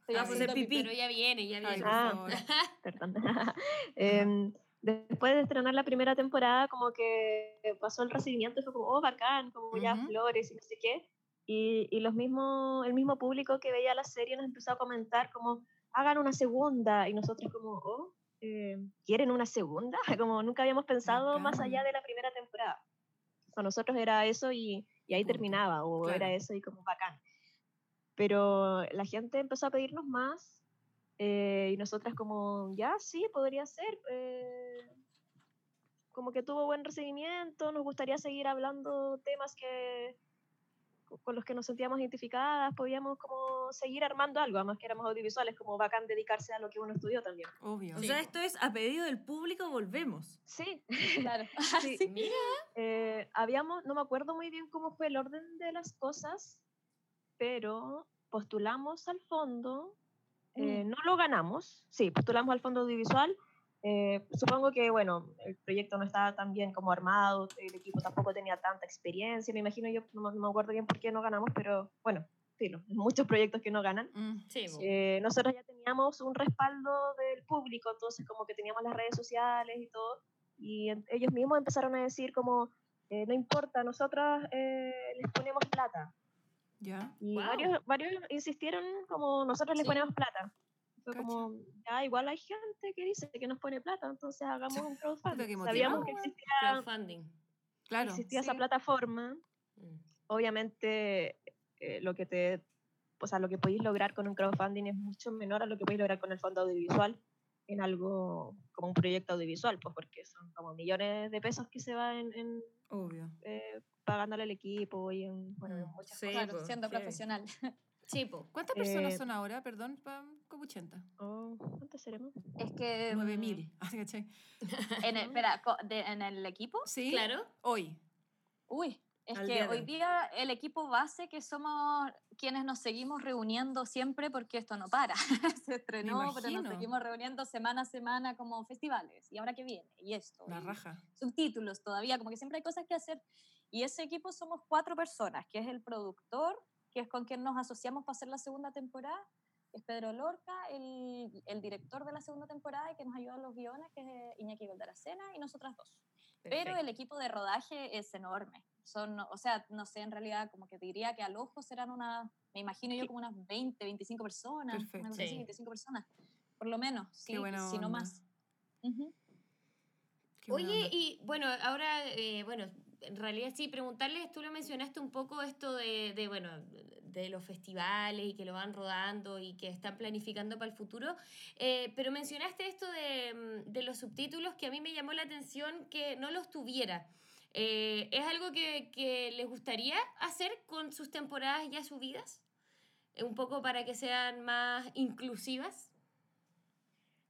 E: Estoy
A: Ah,
E: haciendo
A: pues,
E: pipí.
B: Pero ya viene, ya viene.
D: Ah. Perdón. Em, después de estrenar la primera temporada, como que pasó el recibimiento fue como, oh, bacán, como ya
C: Ujú.
D: flores y no sé qué. Y, y los mismos, el mismo público que veía la serie nos empezó a comentar como, hagan una segunda. Y nosotros como, oh, eh, ¿quieren una segunda? Como nunca habíamos pensado más allá de la primera temporada. Para nosotros era eso y, y ahí
C: Punto.
D: terminaba, o
C: Claro.
D: era eso y como bacán. Pero la gente empezó a pedirnos más eh, y nosotras como, ya, sí, podría ser. eh, como que tuvo buen recibimiento, nos gustaría seguir hablando temas que co- con los que nos sentíamos identificadas, podíamos como seguir armando algo, además que éramos audiovisuales, como bacán dedicarse a lo que uno estudió también.
C: Obvio.
A: O sea, esto es a pedido del público, volvemos.
D: Sí,
E: Claro.
D: sí.
E: Sí.
B: Mira,
D: Eh, habíamos, no me acuerdo muy bien cómo fue el orden de las cosas, pero postulamos al fondo, eh, no lo ganamos, sí, postulamos al fondo audiovisual. eh, supongo que, bueno, el proyecto no estaba tan bien como armado, el equipo tampoco tenía tanta experiencia, me imagino yo, no, me- no me acuerdo bien por qué no ganamos, pero bueno, sí, muchos proyectos que no ganan.
C: Mm.
B: sí.
D: Eh, nosotros ya teníamos un respaldo del público, entonces como que teníamos las redes sociales y todo, y en- ellos mismos empezaron a decir como, eh, no importa, nosotros eh, les ponemos plata.
C: Ya.
D: Y varios, varios insistieron como, nosotros les
B: Sí.
D: ponemos plata. Fue
C: Cacha.
D: como, ya igual hay gente que dice que nos pone plata, entonces hagamos un crowdfunding. Sabíamos que existía,
B: crowdfunding.
C: Claro.
D: existía esa plataforma,
B: Mm.
D: obviamente eh, lo que te o sea, lo que podéis lograr con un crowdfunding es mucho menor a lo que podéis lograr con el fondo audiovisual en algo como un proyecto audiovisual, pues porque son como millones de pesos que se van en, en,
C: Obvio.
D: eh, pagándole al equipo y en, bueno, en
C: Mm,
D: muchas
A: sí.
D: cosas.
A: Po,
E: siendo
A: sí.
E: profesional.
B: Sí, po.
C: ¿Cuántas personas
D: Eh,
C: son ahora? Perdón, como 80.
D: Oh, ¿Cuántos seremos?
E: Es que. mm,
C: 9000. Ah, ¿cachai?
E: En el, espera, en el equipo.
C: Sí.
B: Claro.
C: Hoy.
E: Uy, es
A: Al
E: que
A: día
E: hoy día el equipo base que somos quienes nos seguimos reuniendo siempre porque esto no para. Se estrenó, pero nos seguimos reuniendo semana a semana como festivales. ¿Y ahora qué viene? Y esto.
C: La
E: y
C: raja.
E: subtítulos todavía, como que siempre hay cosas que hacer. Y ese equipo somos cuatro personas, que es el productor, que es con quien nos asociamos para hacer la segunda temporada, que es Pedro Lorca, el, el director de la segunda temporada y que nos ayuda en los guiones, que es eh, Iñaki Valdaracena, y nosotras dos. Pero el equipo de rodaje es enorme. Son, o sea, no sé, en realidad, como que te diría que al ojo serán unas, me imagino yo como unas 20, 25 personas,
C: Perfecto.
E: una cosa así,
B: Sí.
E: 25 personas, por lo menos, sí, si no más.
C: Qué buena
B: Oye,
C: onda.
B: y bueno, ahora, eh, bueno, en realidad sí, preguntarles, tú lo mencionaste un poco esto de, de, bueno, de los festivales y que lo van rodando y que están planificando para el futuro, eh, pero mencionaste esto de, mm, de los subtítulos que a mí me llamó la atención que no los tuviera. Eh, ¿Es algo que, que les gustaría hacer con sus temporadas ya subidas? Eh, Un poco para que sean más inclusivas.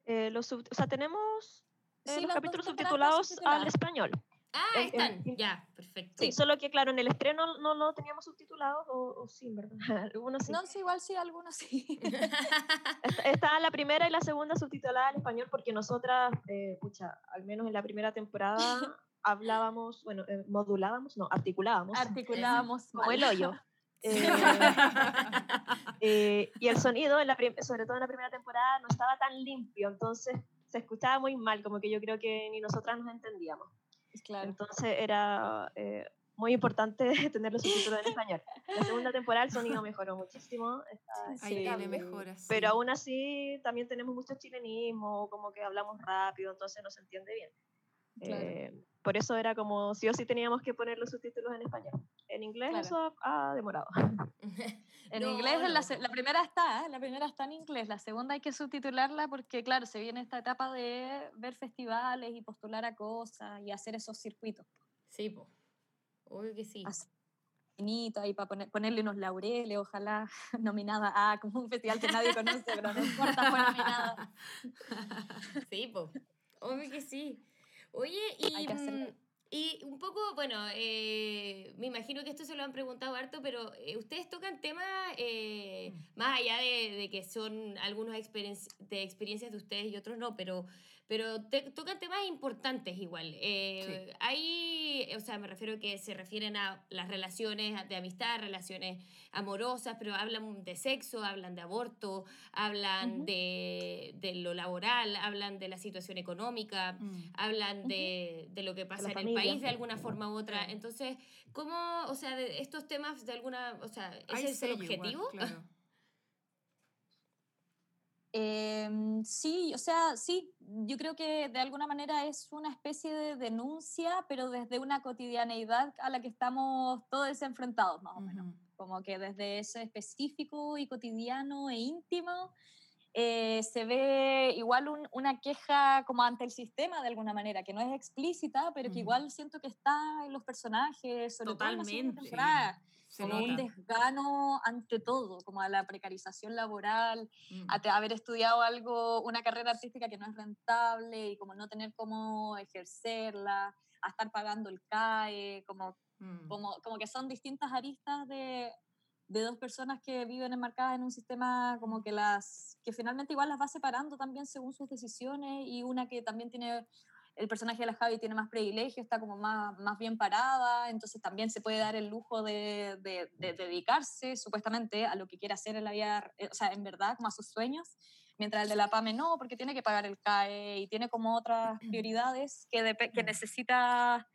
D: Eh, los sub- o sea, tenemos eh,
E: Sí,
D: los capítulos subtitulados al español.
B: Ah,
D: Eh,
B: están, ya, perfecto.
D: Sí, solo que claro, en el estreno no lo teníamos subtitulado, o, o sí, en ¿verdad? Algunos sí.
E: No, sí, igual sí, algunos sí.
D: Está la primera y la segunda subtitulada al español porque nosotras, eh, pucha, al menos en la primera temporada hablábamos, bueno, eh, modulábamos, no, articulábamos,
E: Articulábamos
D: como el hoyo. Eh, eh, y el sonido, en la sobre todo en la primera temporada, no estaba tan limpio, entonces se escuchaba muy mal, como que yo creo que ni nosotras nos entendíamos.
E: Claro.
D: Entonces era eh, muy importante tener los subtítulos en español. La segunda temporada el sonido mejoró muchísimo, está
C: Ahí
E: Sí,
C: tiene
D: impecable.
C: mejoras.
D: pero
C: sí.
D: aún así también tenemos mucho chilenismo, como que hablamos rápido, entonces no se entiende bien.
E: Claro.
D: Eh, por eso era como sí o sí teníamos que poner los subtítulos en español. En inglés
E: Claro.
D: eso ha demorado.
E: En
B: No,
E: inglés,
B: no.
E: La, la primera está, ¿eh? la primera está en inglés, la segunda hay que subtitularla porque, claro, se viene esta etapa de ver festivales y postular a cosas y hacer esos circuitos.
B: Sí, po. Obvio que sí.
E: Así, ahí para poner, ponerle unos laureles, ojalá nominada a como un festival que nadie conoce, pero no importa, fue nominada.
B: Sí, po. Obvio que sí. Oye, y, mm, y un poco, bueno, eh, me imagino que esto se lo han preguntado harto, pero eh, ustedes tocan temas eh, más allá de, de que son algunos experien- de experiencias de ustedes y otros no, pero, pero te- tocan temas importantes igual. Eh, Hay, o sea, me refiero que se refieren a las relaciones de amistad, relaciones amorosas, pero hablan de sexo, hablan de aborto, hablan de, de lo laboral, hablan de la situación económica,
C: Mm.
B: hablan de, de lo que pasa en el país de alguna forma u otra. Entonces, ¿cómo, o sea, de estos temas de alguna, o sea,
C: Hay
B: ese es el
C: igual,
B: objetivo?
C: claro.
E: Em, sí, o sea, sí, yo creo que de alguna manera es una especie de denuncia, pero desde una cotidianeidad a la que estamos todos enfrentados, más o menos.
C: Ujú.
E: como que desde ese específico y cotidiano e íntimo eh, se ve igual un- una queja como ante el sistema de alguna manera, que no es explícita, pero que
C: Ujú.
E: igual siento que está en los personajes, sobre todo en la
A: Totalmente.
C: Se
E: como un desgano ante todo, como a la precarización laboral,
A: Mm.
E: a haber estudiado algo, una carrera artística que no es rentable y como no tener cómo ejercerla, a estar pagando el CAE, como,
A: Mm.
E: como, como que son distintas aristas de, de dos personas que viven enmarcadas en un sistema como que las que finalmente igual las va separando también según sus decisiones y una que también tiene el personaje de la Javi tiene más privilegio, está como más, más bien parada, entonces también se puede dar el lujo de, de- de dedicarse supuestamente a lo que quiere hacer en la vida, eh, o sea, en verdad, como a sus sueños, mientras el de la PAME no, porque tiene que pagar el CAE y tiene como otras prioridades que, necesita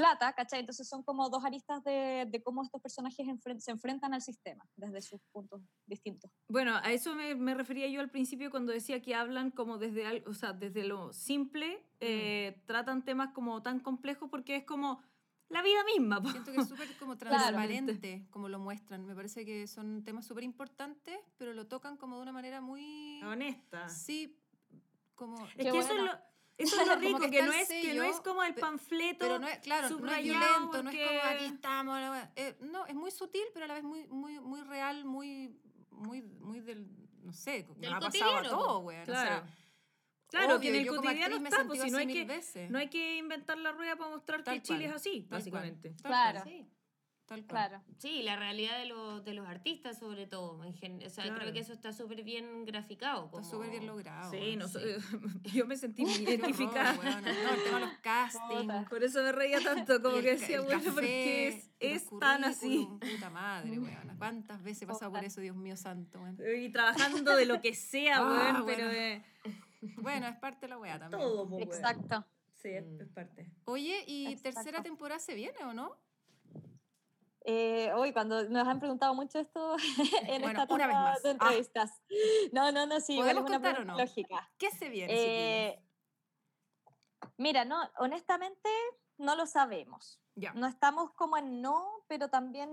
E: plata, ¿cachai? Entonces son como dos aristas de, de cómo estos personajes enfren- se enfrentan al sistema desde sus puntos distintos.
A: Bueno, a eso me, me refería yo al principio cuando decía que hablan como desde o sea, desde lo simple, eh, tratan temas como tan complejos porque es como la vida misma. po.
C: Siento que es súper como
E: Claro.
C: transparente, como lo muestran. Me parece que son temas súper importantes, pero lo tocan como de una manera muy...
A: Honesta.
C: Sí, como...
A: Es
E: Qué
A: que eso es, lo, eso es lo rico,
C: que
A: que, no
C: el
A: es, que no
C: sello,
A: es como el panfleto.
C: Pero no es, claro, no es violento, no es como aquí estamos. Eh, no, es muy sutil, pero a la vez muy, muy, muy real, muy, muy, muy del, no sé,
B: Del
C: ha pasado a todos, weón.
A: Claro.
C: O sea,
A: claro,
C: obvio,
A: que en el cotidiano está, pues, si no hay, que,
C: veces.
A: no hay que inventar la rueda para mostrar
C: Tal
A: que Chile
C: cual,
A: es así, básicamente.
C: Tal cual,
E: Claro.
B: Sí.
C: Tal cual.
E: Claro.
B: Sí, la realidad de, los de los artistas sobre todo. En gen- o sea,
A: Claro.
B: creo que eso está súper bien graficado.
C: Está súper bien logrado.
A: Sí,
C: weón,
A: no,
C: sí.
A: yo me sentí
C: Qué horror,
A: identificada.
C: No, el tema de los castings.
A: Por eso me reía tanto, como
C: el
A: que decía,
C: el
A: bueno,
C: café,
A: porque es,
C: y los
A: es tan así.
C: Puta madre, weón. ¿Cuántas veces he pasado por eso, Dios mío santo, weón?
A: Y trabajando de lo que sea,
C: Ah,
A: weón, pero
C: bueno.
A: eh,
C: Bueno, es parte de la weá también.
A: todo, po, weón.
E: Exacto.
A: Sí, es,
B: Mm.
A: es parte.
C: Oye, ¿y
E: Exacto.
C: tercera temporada se viene o no?
E: Eh, hoy, cuando nos han preguntado mucho esto en
C: Bueno,
E: esta
C: una vez más.
E: de
C: Ah.
E: entrevistas. No, no, no, sí, igual es
C: ¿Podemos
E: una pregunta
C: no?
E: lógica.
C: ¿Qué se viene?
E: Eh, mira, no, honestamente no lo sabemos.
C: Ya.
E: No estamos como en no, pero también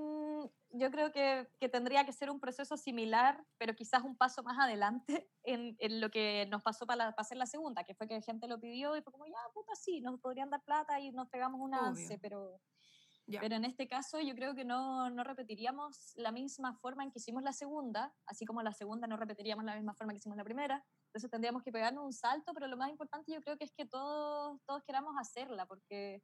E: yo creo que, que tendría que ser un proceso similar, pero quizás un paso más adelante en, en lo que nos pasó para, la- para hacer la segunda, que fue que gente lo pidió y fue como, ya, puta, sí, nos podrían dar plata y nos pegamos un avance, pero...
C: Ya.
E: Pero en este caso yo creo que no, no repetiríamos la misma forma en que hicimos la segunda, así como la segunda no repetiríamos la misma forma que hicimos la primera. Entonces tendríamos que pegarnos un salto, pero lo más importante yo creo que es que todos, todos queramos hacerla, porque,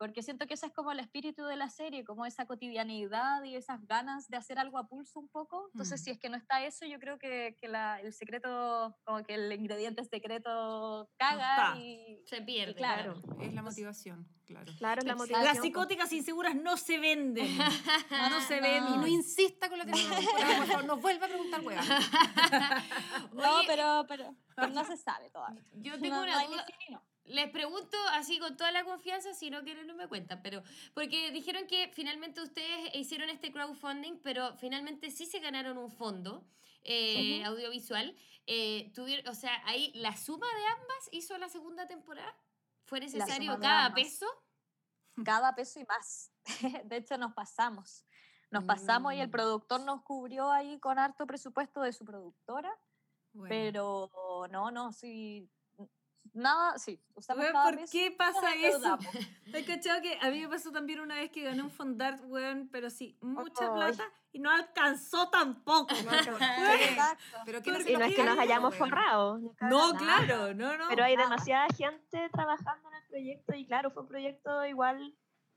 E: porque siento que ese es como el espíritu de la serie, como esa cotidianidad y esas ganas de hacer algo a pulso un poco. Entonces
C: Mm.
E: si es que no está eso, yo creo que, que la- el secreto, como que el ingrediente secreto caga
A: está.
E: y...
B: Se pierde,
E: claro.
B: claro.
C: Es la motivación, claro.
D: Claro, es la motivación.
A: Las psicóticas inseguras no se venden. No se
E: no.
A: venden.
C: Y no insista con la tercera temporada, por nos vuelva a preguntar, weá.
E: No, pero, pero, pero no se sabe todavía.
B: Yo tengo
E: no,
B: una
E: no
B: duda. Les pregunto así con toda la confianza, si no quieren no me cuentan, pero porque dijeron que finalmente ustedes hicieron este crowdfunding, pero finalmente sí se ganaron un fondo eh, audiovisual. Eh, tuvieron, o sea, ahí la suma de ambas hizo la segunda temporada. ¿Fue necesario cada peso?
E: cada peso y más. De hecho, nos pasamos. Nos pasamos y el
C: Mm.
E: productor nos cubrió ahí con harto presupuesto de su productora,
C: Bueno.
E: pero no, no, sí. Nada, sí. Usamos
A: Weón,
E: cada
A: ¿por qué pasa eso? ¿Has cachado que a mí me pasó también una vez que gané un fondart, weón, pero sí, mucha plata y no alcanzó tampoco.
E: Exacto.
C: Pero que no
A: ¿por
C: se
D: Y no es que nos hayamos
C: weón.
D: forrado.
A: No, claro, no, no.
D: Pero hay
E: nada.
D: demasiada gente trabajando en el proyecto y claro, fue un proyecto igual,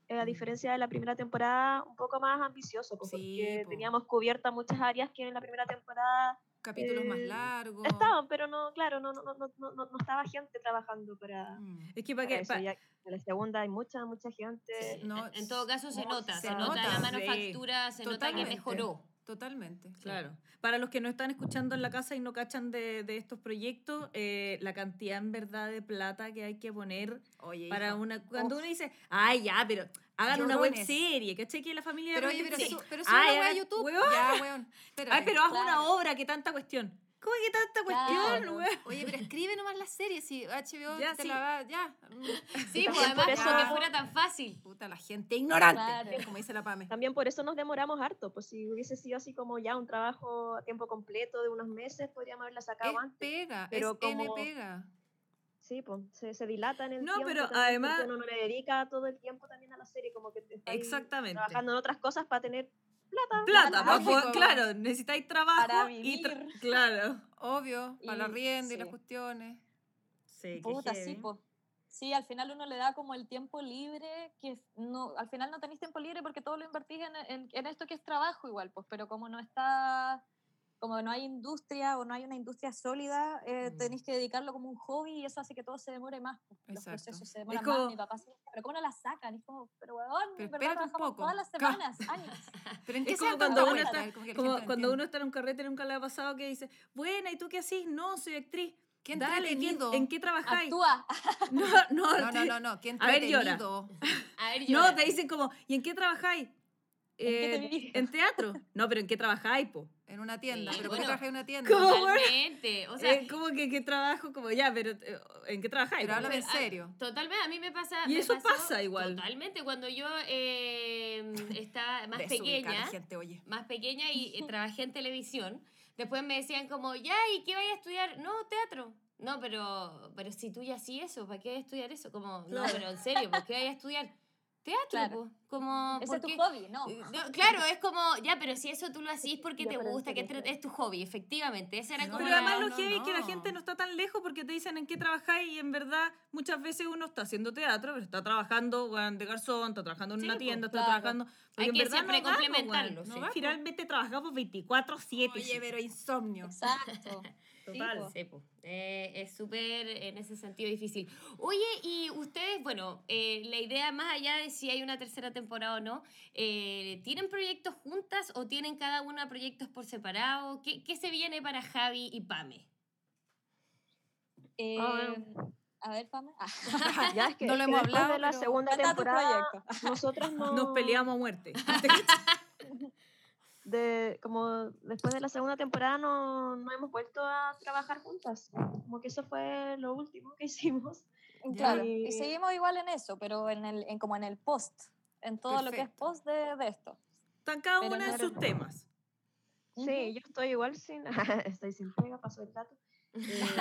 D: eh, a
C: Mm.
D: diferencia de la primera temporada, un poco más ambicioso,
C: Sí,
D: porque
C: po.
D: teníamos cubiertas muchas áreas que en la primera temporada
C: Capítulos más
D: eh,
C: largos.
D: estaban, pero no, claro, no, no, no, no, no, no estaba gente trabajando para,
C: Mm.
A: Es que para
D: para
A: que.
D: eso.
A: pa-
D: Ya en la segunda hay mucha, mucha gente.
C: No,
B: En todo caso se
D: no,
B: nota,
C: se
B: se, nota,
C: nota,
B: la
A: sí.
B: manufactura, se nota que mejoró.
C: Totalmente. sí.
A: Claro. Para los que no están escuchando en la casa y no cachan de, de estos proyectos, eh, la cantidad en verdad de plata que hay que poner
C: Oye,
A: para
C: hija.
A: una. Cuando uno dice, ay, ya, pero hagan una web serie, ¿cachai? Que la familia.
C: Pero
A: de
C: oye, pero,
A: repente-
C: su, pero
A: Ay,
C: sube una
A: ay,
C: YouTube.
A: weón.
C: Ya, weón.
A: Ay, pero haz una obra, que tanta cuestión. ¿Cómo que tanta cuestión,
E: Claro.
A: weón?
C: Oye, pero escribe nomás la serie, si HBO
A: Ya,
C: te
A: sí.
C: la va, ya.
B: Sí,
D: También
B: pues además
D: por eso-
B: que fuera tan fácil.
C: Puta, la gente ignorante,
E: Claro.
C: como dice la Pame.
D: También por eso nos demoramos harto, pues si hubiese sido así como ya un trabajo a tiempo completo de unos meses, podríamos haberla
C: Es
D: sacado antes.
C: pega,
D: pero
C: es N
D: como-
C: pega.
D: Sí, pues se, se dilata en el
A: No,
D: tiempo.
A: pero además-
D: uno no le dedica todo el tiempo también a la serie, como que está
A: Exactamente.
D: trabajando en otras cosas para tener plata.
A: Plata,
E: Plata,
A: pa' po-
C: lógico.
A: claro, necesitáis trabajo
E: Para
A: y tra-
E: vivir.
A: claro.
C: Obvio, para la rienda y las
E: sí.
C: cuestiones.
A: Sí,
E: Puta, sí, po. Sí, al final uno le da como el tiempo libre, que no, al final no tenéis tiempo libre porque todo lo invertís en, en- en esto que es trabajo igual, pues, pero como no está, como no hay industria o no hay una industria sólida, eh,
A: Mm.
E: tenéis que dedicarlo como un hobby y eso hace que todo se demore más. Los procesos se demoran
A: como-
E: más. Mi papá se dice, pero ¿cómo no la sacan? Y es como, pero weón,
C: Pero
E: en verdad
C: un
E: trabajamos
C: poco.
E: todas las semanas, años.
C: Pero ¿en
A: Es
C: qué se
A: como cuando uno está-
C: Como
A: Como
C: no
A: cuando uno está en un carrete, nunca le ha pasado que dice, buena, ¿y tú qué haces? No, soy actriz.
C: Qué
A: Dale, ¿qué-
C: entretenido.
A: ¿en qué trabajáis?
E: Actúa.
A: No, no,
C: No, no,
A: te-
C: no, no, qué
A: A ver, llora.
C: entretenido.
B: A ver,
A: No,
B: llora.
A: te dicen como, ¿y en qué trabajáis?
E: ¿En qué te
A: Eh, en teatro. No, pero ¿en qué trabajáis, po?
C: En una tienda.
B: Sí,
C: ¿Pero
B: bueno.
C: por qué trabajas en una tienda?
A: ¿Cómo?
B: Totalmente. O sea,
A: Eh, ¿Cómo que qué trabajo? Como ya, pero eh, ¿en qué trabajáis?
C: Pero háblame en serio.
B: Totalmente, a mí me pasa.
A: Y
B: me
A: eso
B: pasó
A: pasa igual.
B: Totalmente, cuando yo eh, estaba más
C: Desubicar a
B: pequeña,
C: gente, oye.
B: más pequeña y eh, trabajé en televisión, después me decían como, ya, ¿y qué vaya a estudiar? No, teatro. No, pero, pero si tú ya sí eso, ¿para qué estudiar eso? Como, no, pero en serio, ¿por qué vaya a estudiar? Teatro,
E: Claro.
B: como...
E: Ese es tu hobby, ¿no?
B: Eh, no, claro, es como, ya, pero si eso tú lo hacís porque
E: Ya,
B: te gusta, que es tu hobby, efectivamente. Esa era
C: No,
B: como
A: Pero
B: la-
A: además lo
C: no,
A: heavy es que la gente no está tan lejos porque te dicen en qué trabajáis y en verdad muchas veces uno está haciendo teatro, pero está trabajando weón, de garzón, está trabajando en
B: Sí,
A: una tienda, está
E: claro.
A: trabajando...
B: Hay que siempre complementarlo,
A: weón.
B: sí.
A: Finalmente trabajamos 24-7.
C: Oye, pero insomnio.
E: Exacto.
A: Total.
E: po.
B: Sí, po. Eh, es súper en ese sentido difícil. Oye, y ustedes, bueno, eh, la idea más allá de si hay una tercera temporada o no, eh, ¿tienen proyectos juntas o tienen cada una proyectos por separado? ¿Qué, qué se viene para Javi y Pame?
E: Eh,
D: Ah,
E: a ver, Pame. Ah,
D: Ya es que,
C: No lo hemos hablado,
D: de la segunda temporada, nosotras no...
A: Nos peleamos a muerte.
D: de como después de la segunda temporada no, no hemos vuelto a trabajar juntas. Como que eso fue lo último que hicimos.
E: Claro,
D: Y-
E: y seguimos igual en eso, pero en el, en, como en el post, en todo lo que es
C: Perfecto.
E: post de, de esto.
A: Están cada
E: Pero
A: una en sus temas.
D: Sí, yo estoy igual sin, estoy sin pega, paso el dato. Eh,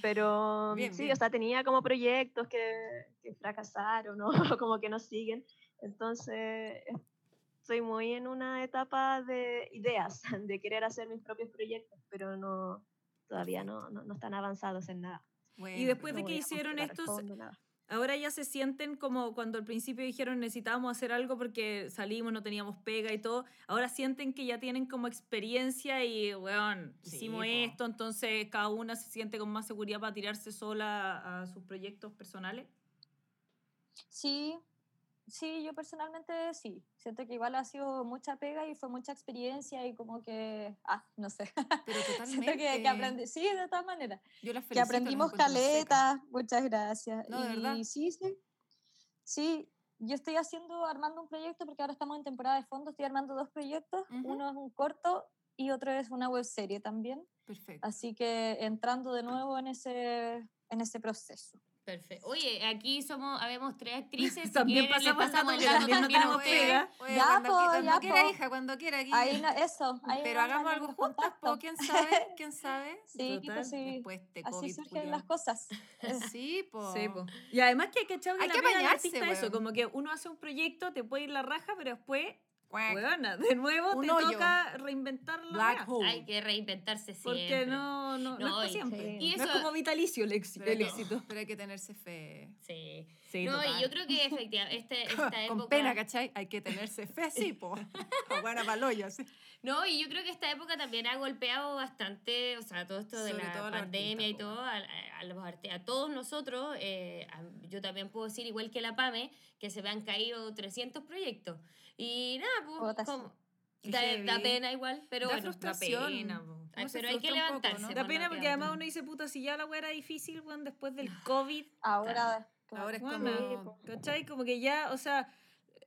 D: pero
C: Bien,
D: sí,
C: bien.
D: o sea, tenía como proyectos que, que fracasaron o como que no siguen. Entonces, estoy muy en una etapa de ideas, de querer hacer mis propios proyectos, pero no todavía no, no, no están avanzados en nada.
C: Bueno,
A: Y después de que hicieron estos, ahora ya se sienten como cuando al principio dijeron necesitábamos hacer algo porque salimos, no teníamos pega y todo. Ahora sienten que ya tienen como experiencia y, weón,
C: Sí,
A: hicimos
C: po.
A: esto, entonces cada una se siente con más seguridad para tirarse sola a, a sus proyectos personales.
E: Sí, sí, yo personalmente sí. Siento que igual ha sido mucha pega y fue mucha experiencia y como que, ah, no sé.
C: Pero
E: Siento
C: totalmente.
E: que, que aprendí, sí, de todas maneras.
C: Yo las
E: Que
C: felicito, las
E: aprendimos
C: encuentro secas.
E: caleta, muchas gracias.
C: No,
E: y
C: verdad.
E: sí, sí. Sí, yo estoy haciendo, armando un proyecto porque ahora estamos en temporada de fondo, estoy armando dos proyectos.
C: Ujú.
E: Uno es un corto y otro es una web serie también.
C: Perfecto.
E: Así que entrando de nuevo en ese, en ese proceso.
B: Perfecto. Oye, aquí somos, habemos tres actrices. si
A: También
B: quieren, le
A: pasamos el dato
B: pasamos el dato
A: también no pega.
C: Oye,
E: Ya,
C: cuando,
E: po,
C: cuando
E: ya,
C: quiera,
E: po.
C: hija, cuando quiera. Aquí.
E: Ahí no, eso. Ahí
C: Pero hagamos algo juntas, po. ¿quién sabe? ¿Quién sabe?
E: Sí,
A: Total.
E: pues sí.
C: Después te
E: Así
C: COVID,
E: surgen las cosas.
C: Sí, po.
A: Sí, po. Y además que hay que echarle
C: Hay
A: la
C: que apañarse,
A: artista eso, como que uno hace un proyecto, te puede ir la raja, pero después, Weona, de nuevo
C: Un
A: te
C: hoyo.
A: toca reinventar la
C: Black
A: wea.
C: hole.
B: Hay que reinventarse siempre.
A: Porque no, no, no,
B: No,
A: es para siempre.
B: y
A: No es como vitalicio el, éxito.
C: Pero,
A: el
C: no,
A: éxito.
C: pero hay que tenerse fe.
B: Sí.
A: Sí,
B: no,
A: total.
B: y yo creo que efectivamente este, esta
C: Con
B: época...
C: pena, ¿cachai? Hay que tenerse fe, sí, po. A buena paloya, sí.
B: No, y yo creo que esta época también ha golpeado bastante, o sea, todo esto de
C: Sobre
B: la pandemia y
C: artistas, po.
B: todo, a, a- a los arte- a todos nosotros, eh, a- yo también puedo decir, igual que la PAME, que se me han caído 300 proyectos. Y nada, pues, como- da, da pena igual, pero
C: Da
B: bueno,
C: frustración.
A: pena, po.
B: Ay, pero hay que
C: un poco,
B: levantarse,
C: ¿no?
A: Da pena porque además uno dice, puta, si ya la weá era difícil, weón, después del COVID.
E: Ahora, claro.
C: Ahora es como...
A: ¿Cachai? Como que ya, o sea,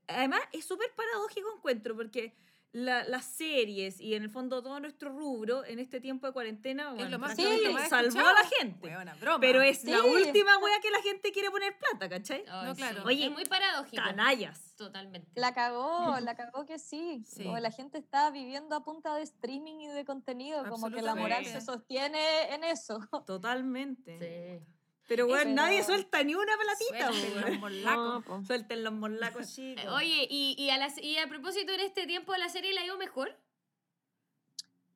A: además es súper paradójico encuentro, porque la- las series y en el fondo todo nuestro rubro en este tiempo de cuarentena, bueno,
C: lo más-
E: sí, lo
C: más
A: salvó a la gente.
C: Weona, broma.
A: Pero es la
E: Sí.
A: última wea que la gente quiere poner plata, ¿cachai?
B: Ay,
C: No,
B: sí.
C: claro.
A: Oye,
B: es muy paradójico.
A: Canallas.
B: Totalmente.
E: La cagó, la cagó que sí.
C: Sí.
E: Como la gente está viviendo a punta de streaming y de contenido, como que la moral se sostiene en eso.
A: Totalmente.
B: Sí.
A: Pero bueno,
E: Pero-
A: nadie suelta ni una platita,
C: Suelten los
A: weón.
C: morlacos.
D: No, po.
A: Suelten los morlacos chicos.
B: Oye, y, y, a la- y a propósito, en este tiempo la serie la ha ido mejor.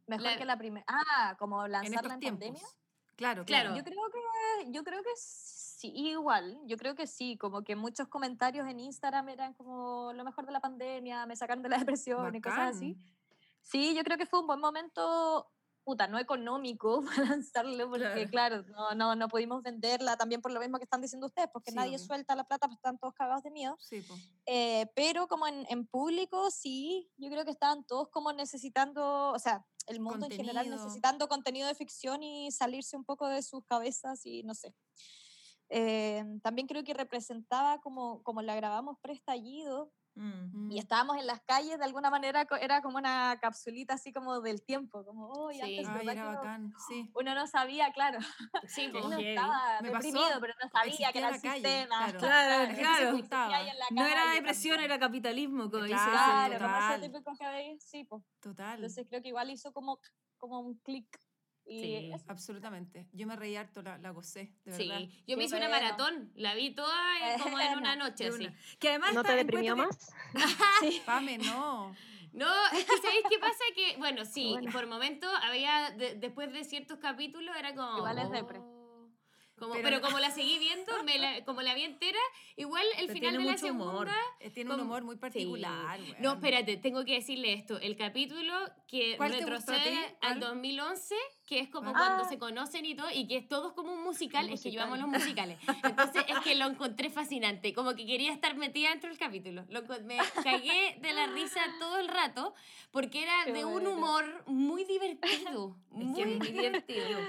E: Mejor
B: La-
E: que la primera. Ah, como
C: En
E: lanzarla
C: estos
E: en,
C: tiempos.
E: pandemia.
C: Claro,
B: Claro.
C: claro.
E: Yo creo que, yo creo que sí, igual, yo creo que sí, como que muchos comentarios en Instagram eran como lo mejor de la pandemia, me sacaron de la depresión y cosas así.
C: Bacán.
E: Sí, yo creo que fue un buen momento, puta, no económico para lanzarlo, porque claro, no, no, no pudimos venderla también por lo mismo que están diciendo ustedes, porque
C: Sí,
E: nadie
C: obvio.
E: suelta la plata, pues están todos cagados de miedo.
C: Sí.
E: Eh, pero como en, en público, sí, yo creo que estaban todos como necesitando, o sea, el mundo en general
C: Contenido.
E: necesitando contenido de ficción y salirse un poco de sus cabezas y no sé. Eh, también creo que representaba como, como la grabamos pre-estallido
A: Mm.
C: Mm.
E: y estábamos en las calles, de alguna manera era como una capsulita así como del tiempo, como, oh,
B: Sí.
E: antes,
C: Ay,
E: ¿verdad
C: era bacán, sí.
E: uno no sabía, claro,
B: Sí, po.
E: uno
A: heavy.
E: estaba
C: Me pasó,
E: deprimido, pero no sabía que era el
C: calle,
E: sistema.
C: claro.
A: Claro, claro.
E: se la
A: No era
E: calle
A: depresión, era capitalismo, como dice.
E: Claro,
C: total.
E: como ese típico que sí, pues.
C: Total.
E: Entonces creo que igual hizo como, como un clic. Y
A: Sí.
E: eso.
C: Absolutamente. Yo me reí harto, la, la gocé, de
B: Sí,
C: verdad.
B: yo me hice una
E: bueno.
B: maratón, la vi toda eh, como en una
E: Bueno,
B: noche, así.
A: una. Que además
D: ¿No te deprimió
A: encuentro
D: más?
E: Sí.
C: Pame, no.
B: No, es que ¿sabéis qué pasa? Que, bueno, sí,
D: buena.
B: por momentos había, de- después de ciertos capítulos, era como...
E: Igual es depre.
B: Como,
A: Pero
B: pero, como la seguí viendo, me la- como la vi entera, igual el final
A: tiene
B: de la
A: mucho
B: segunda...
A: humor.
C: Eh, Tiene un
B: Como-
C: humor muy particular,
B: Sí. No, espérate, tengo que decirle esto. El capítulo que
C: ¿Cuál te
B: retrocede al
C: ¿Cuál?
B: 2011, que es como
C: Ah.
B: cuando se conocen y todo, y que es todo como un musical, es que yo amo los musicales. Entonces es que lo encontré fascinante, como que quería estar metida dentro del capítulo. Lo me cagué de la risa todo el rato, porque era
E: Qué
B: de un
E: bueno.
B: humor muy divertido.
A: Es que
B: Muy
A: es muy divertido.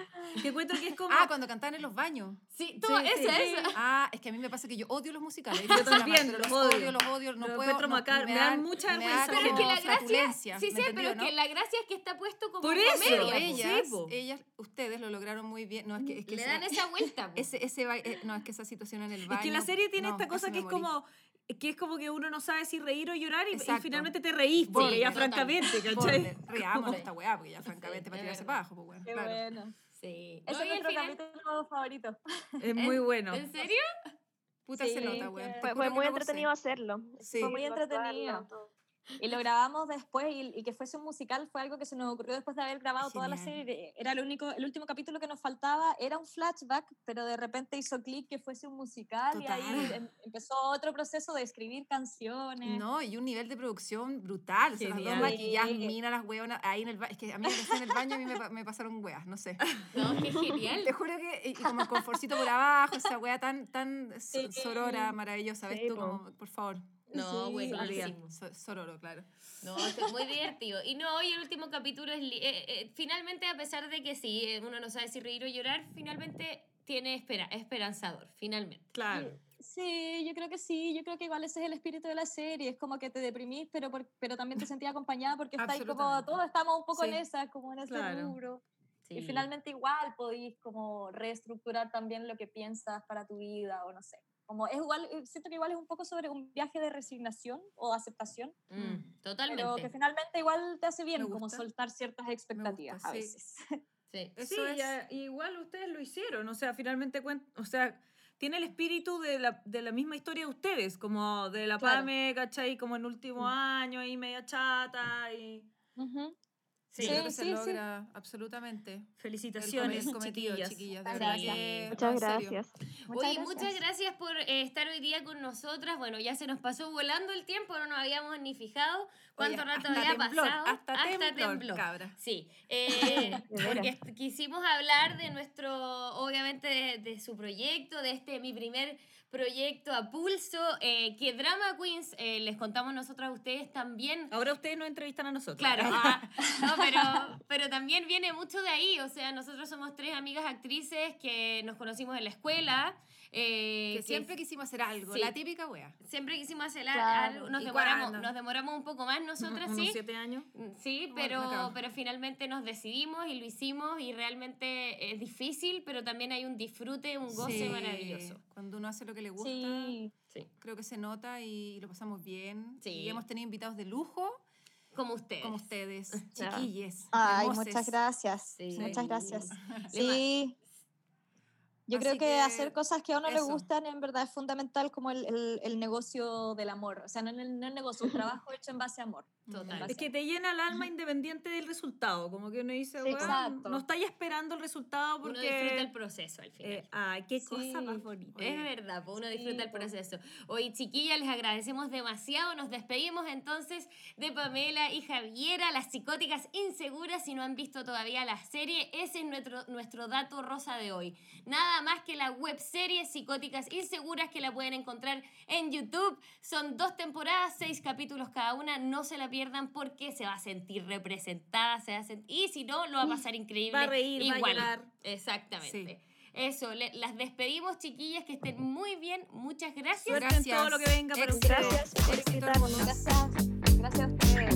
A: Que encuentro que es como.
C: Ah, cuando cantaban en los baños.
B: Sí, todo
A: Sí,
B: eso,
A: sí.
C: Ah, es que a mí me pasa que yo odio los musicales.
A: Yo también, los
C: los
A: odio.
C: odio, los odio, no puedo. no-
A: macar- me dan mucha
C: me
A: vergüenza
B: Pero es que la gracia, sí
C: ¿me
B: sé, pero es que
C: no?
B: la gracia es que está puesto como
A: Por eso,
B: comedia.
C: Ellas,
A: po.
C: ellas, ustedes lo lograron muy bien. No, es que, es que
B: Le
C: esa-
B: dan esa vuelta.
C: ese, ese eh, no, es que esa situación en el baño.
A: Es que la serie tiene
C: no,
A: esta cosa que
C: me
A: es
C: morí.
A: como que es como que uno no sabe si reír o llorar y, y finalmente te reís, porque
C: Sí,
A: ya francamente, ¿cachai?
C: Riámonos esta weá, porque ya francamente
B: Sí,
C: para tirarse para abajo, pues bueno.
E: Qué
C: claro.
E: bueno.
B: Sí.
E: Ese
B: No,
E: es nuestro
B: final-
E: capítulo favorito.
A: Es muy bueno.
B: ¿En serio?
C: Puta se
E: Sí,
C: nota,
E: que
C: weón. te
D: Fue, fue muy entretenido hacerlo.
C: Sí.
E: Fue muy
D: Actuarlo,
E: entretenido. Y lo grabamos después y, y que fuese un musical fue algo que se nos ocurrió después de haber grabado toda la
C: Genial.
E: serie. Era el único, el último capítulo que nos faltaba, era un flashback, pero de repente hizo clic que fuese un musical y ahí
C: Total.
E: em- empezó otro proceso de escribir canciones.
C: No, y un nivel de producción brutal. O sea, las dos
A: Genial.
C: maquilladas,
E: Sí.
C: minas, las weonas, ahí en el. Es que a mí me en el baño, a mí me, me pasaron weas, no sé.
B: No, qué genial.
C: Te juro que, y como el conforcito por abajo, esa wea tan, tan
E: Sí.
C: sorora, maravillosa. ¿Ves
D: Sí,
C: tú? Como, por favor.
B: No,
E: Sí,
B: buenísimo.
C: So- sororo, claro.
B: No, esto es muy divertido. Y no, hoy el último capítulo es... eh, eh, finalmente, a pesar de que sí, eh, uno no sabe si reír o llorar, finalmente tiene espera, esperanzador, finalmente.
A: Claro.
E: Sí, yo creo que sí, yo creo que igual ese es el espíritu de la serie, es como que te deprimís, pero, por- pero también te sentís acompañada porque estáis como, todos estamos un poco en
C: Sí.
E: esa, como en ese
A: Claro.
E: rubro.
B: Sí.
E: Y finalmente igual podéis como reestructurar también lo que piensas para tu vida o no sé. Como es igual, eh, siento que igual es un poco sobre un viaje de resignación o aceptación,
B: Mm, totalmente.
E: pero que finalmente igual te hace bien como
C: gusta.
E: soltar ciertas expectativas a
C: sí.
E: veces.
B: Sí.
C: Eso
A: sí,
C: es.
A: ya- igual ustedes lo hicieron, o sea, finalmente o sea, tiene el espíritu de la, de la misma historia de ustedes, como de la
E: Claro.
A: Pame, ¿cachai? Como en último
E: Mm.
A: año y media chata y...
E: Ujú.
C: Sí,
E: Sí,
C: creo que se
E: sí, sí.
C: logra absolutamente. El
A: Felicitaciones,
C: come- cometido,
A: chiquillas.
C: chiquillas. De
E: Sí.
C: verdad que.
D: Muchas gracias.
B: Oye, muchas gracias por eh, estar hoy día con nosotras. Bueno, ya se nos pasó volando el tiempo, no nos habíamos ni fijado cuánto
C: Oye,
B: rato
C: hasta
B: había
C: temblor,
B: pasado.
C: Hasta, temblor, cabra.
B: Sí, eh, porque quisimos hablar de nuestro, obviamente, de, de su proyecto, de este mi primer proyecto a pulso, eh, que Drama Queens, eh, les contamos nosotras a ustedes también.
A: Ahora ustedes nos entrevistan a nosotros.
B: Claro, ah, no, pero, pero también viene mucho de ahí, o sea, nosotros somos tres amigas actrices que nos conocimos en la escuela. Eh,
C: Que siempre quisimos hacer algo,
B: sí.
C: la típica wea.
B: siempre quisimos hacer
E: Claro.
B: algo, nos
C: ¿Y
B: demoramos,
C: cuándo?
B: nos demoramos un poco más nosotras,
A: Unos
B: sí.
A: siete años.
B: Mm, Sí, pero, pero finalmente nos decidimos y lo hicimos y realmente es difícil, pero también hay un disfrute, un goce
C: Sí,
B: maravilloso.
C: Cuando uno hace lo que le gusta,
E: Sí,
C: creo que se nota y lo pasamos bien.
B: Sí.
C: Y hemos tenido invitados de lujo,
B: Como ustedes.
C: como ustedes, chiquilles.
E: Ay,
C: hermoses.
E: muchas gracias.
B: Sí.
E: Muchas gracias. Sí. Yo
C: Así
E: creo que,
C: que
E: hacer cosas que a uno le
C: eso.
E: gustan en verdad es fundamental como el, el- el negocio del amor. O sea, no el, no el negocio, un trabajo hecho en base a amor.
B: Total.
E: Base
A: Es que te llena el alma independiente del resultado. Como que uno dice,
E: Sí,
A: "Weón,
E: exacto.
A: no estáis esperando el resultado
B: Uno disfruta el
A: porque.
B: proceso al final.
A: eh, ay, qué cosa
E: Sí.
A: más bonita.
B: Es verdad, pues uno disfruta
E: Sí,
B: el
E: po.
B: proceso. Hoy, chiquillas, les agradecemos demasiado. Nos despedimos entonces de Pamela y Javiera, las psicóticas inseguras. Si no han visto todavía la serie, ese es nuestro, nuestro dato rosa de hoy. Nada más que la web serie Psicóticas Inseguras que la pueden encontrar en YouTube. Son dos temporadas, seis capítulos cada una. No se la pierdan porque se va a sentir representada. Se va a sentir, y si no, lo va a pasar increíble.
A: Va a reír, va a
B: igual.
A: llorar.
B: Exactamente. Eso, le- las despedimos, chiquillas, que estén muy bien. Muchas gracias.
A: Suerte en todo lo que venga para ustedes.
D: Gracias por
C: Éxito.
E: Gracias, gracias a ustedes.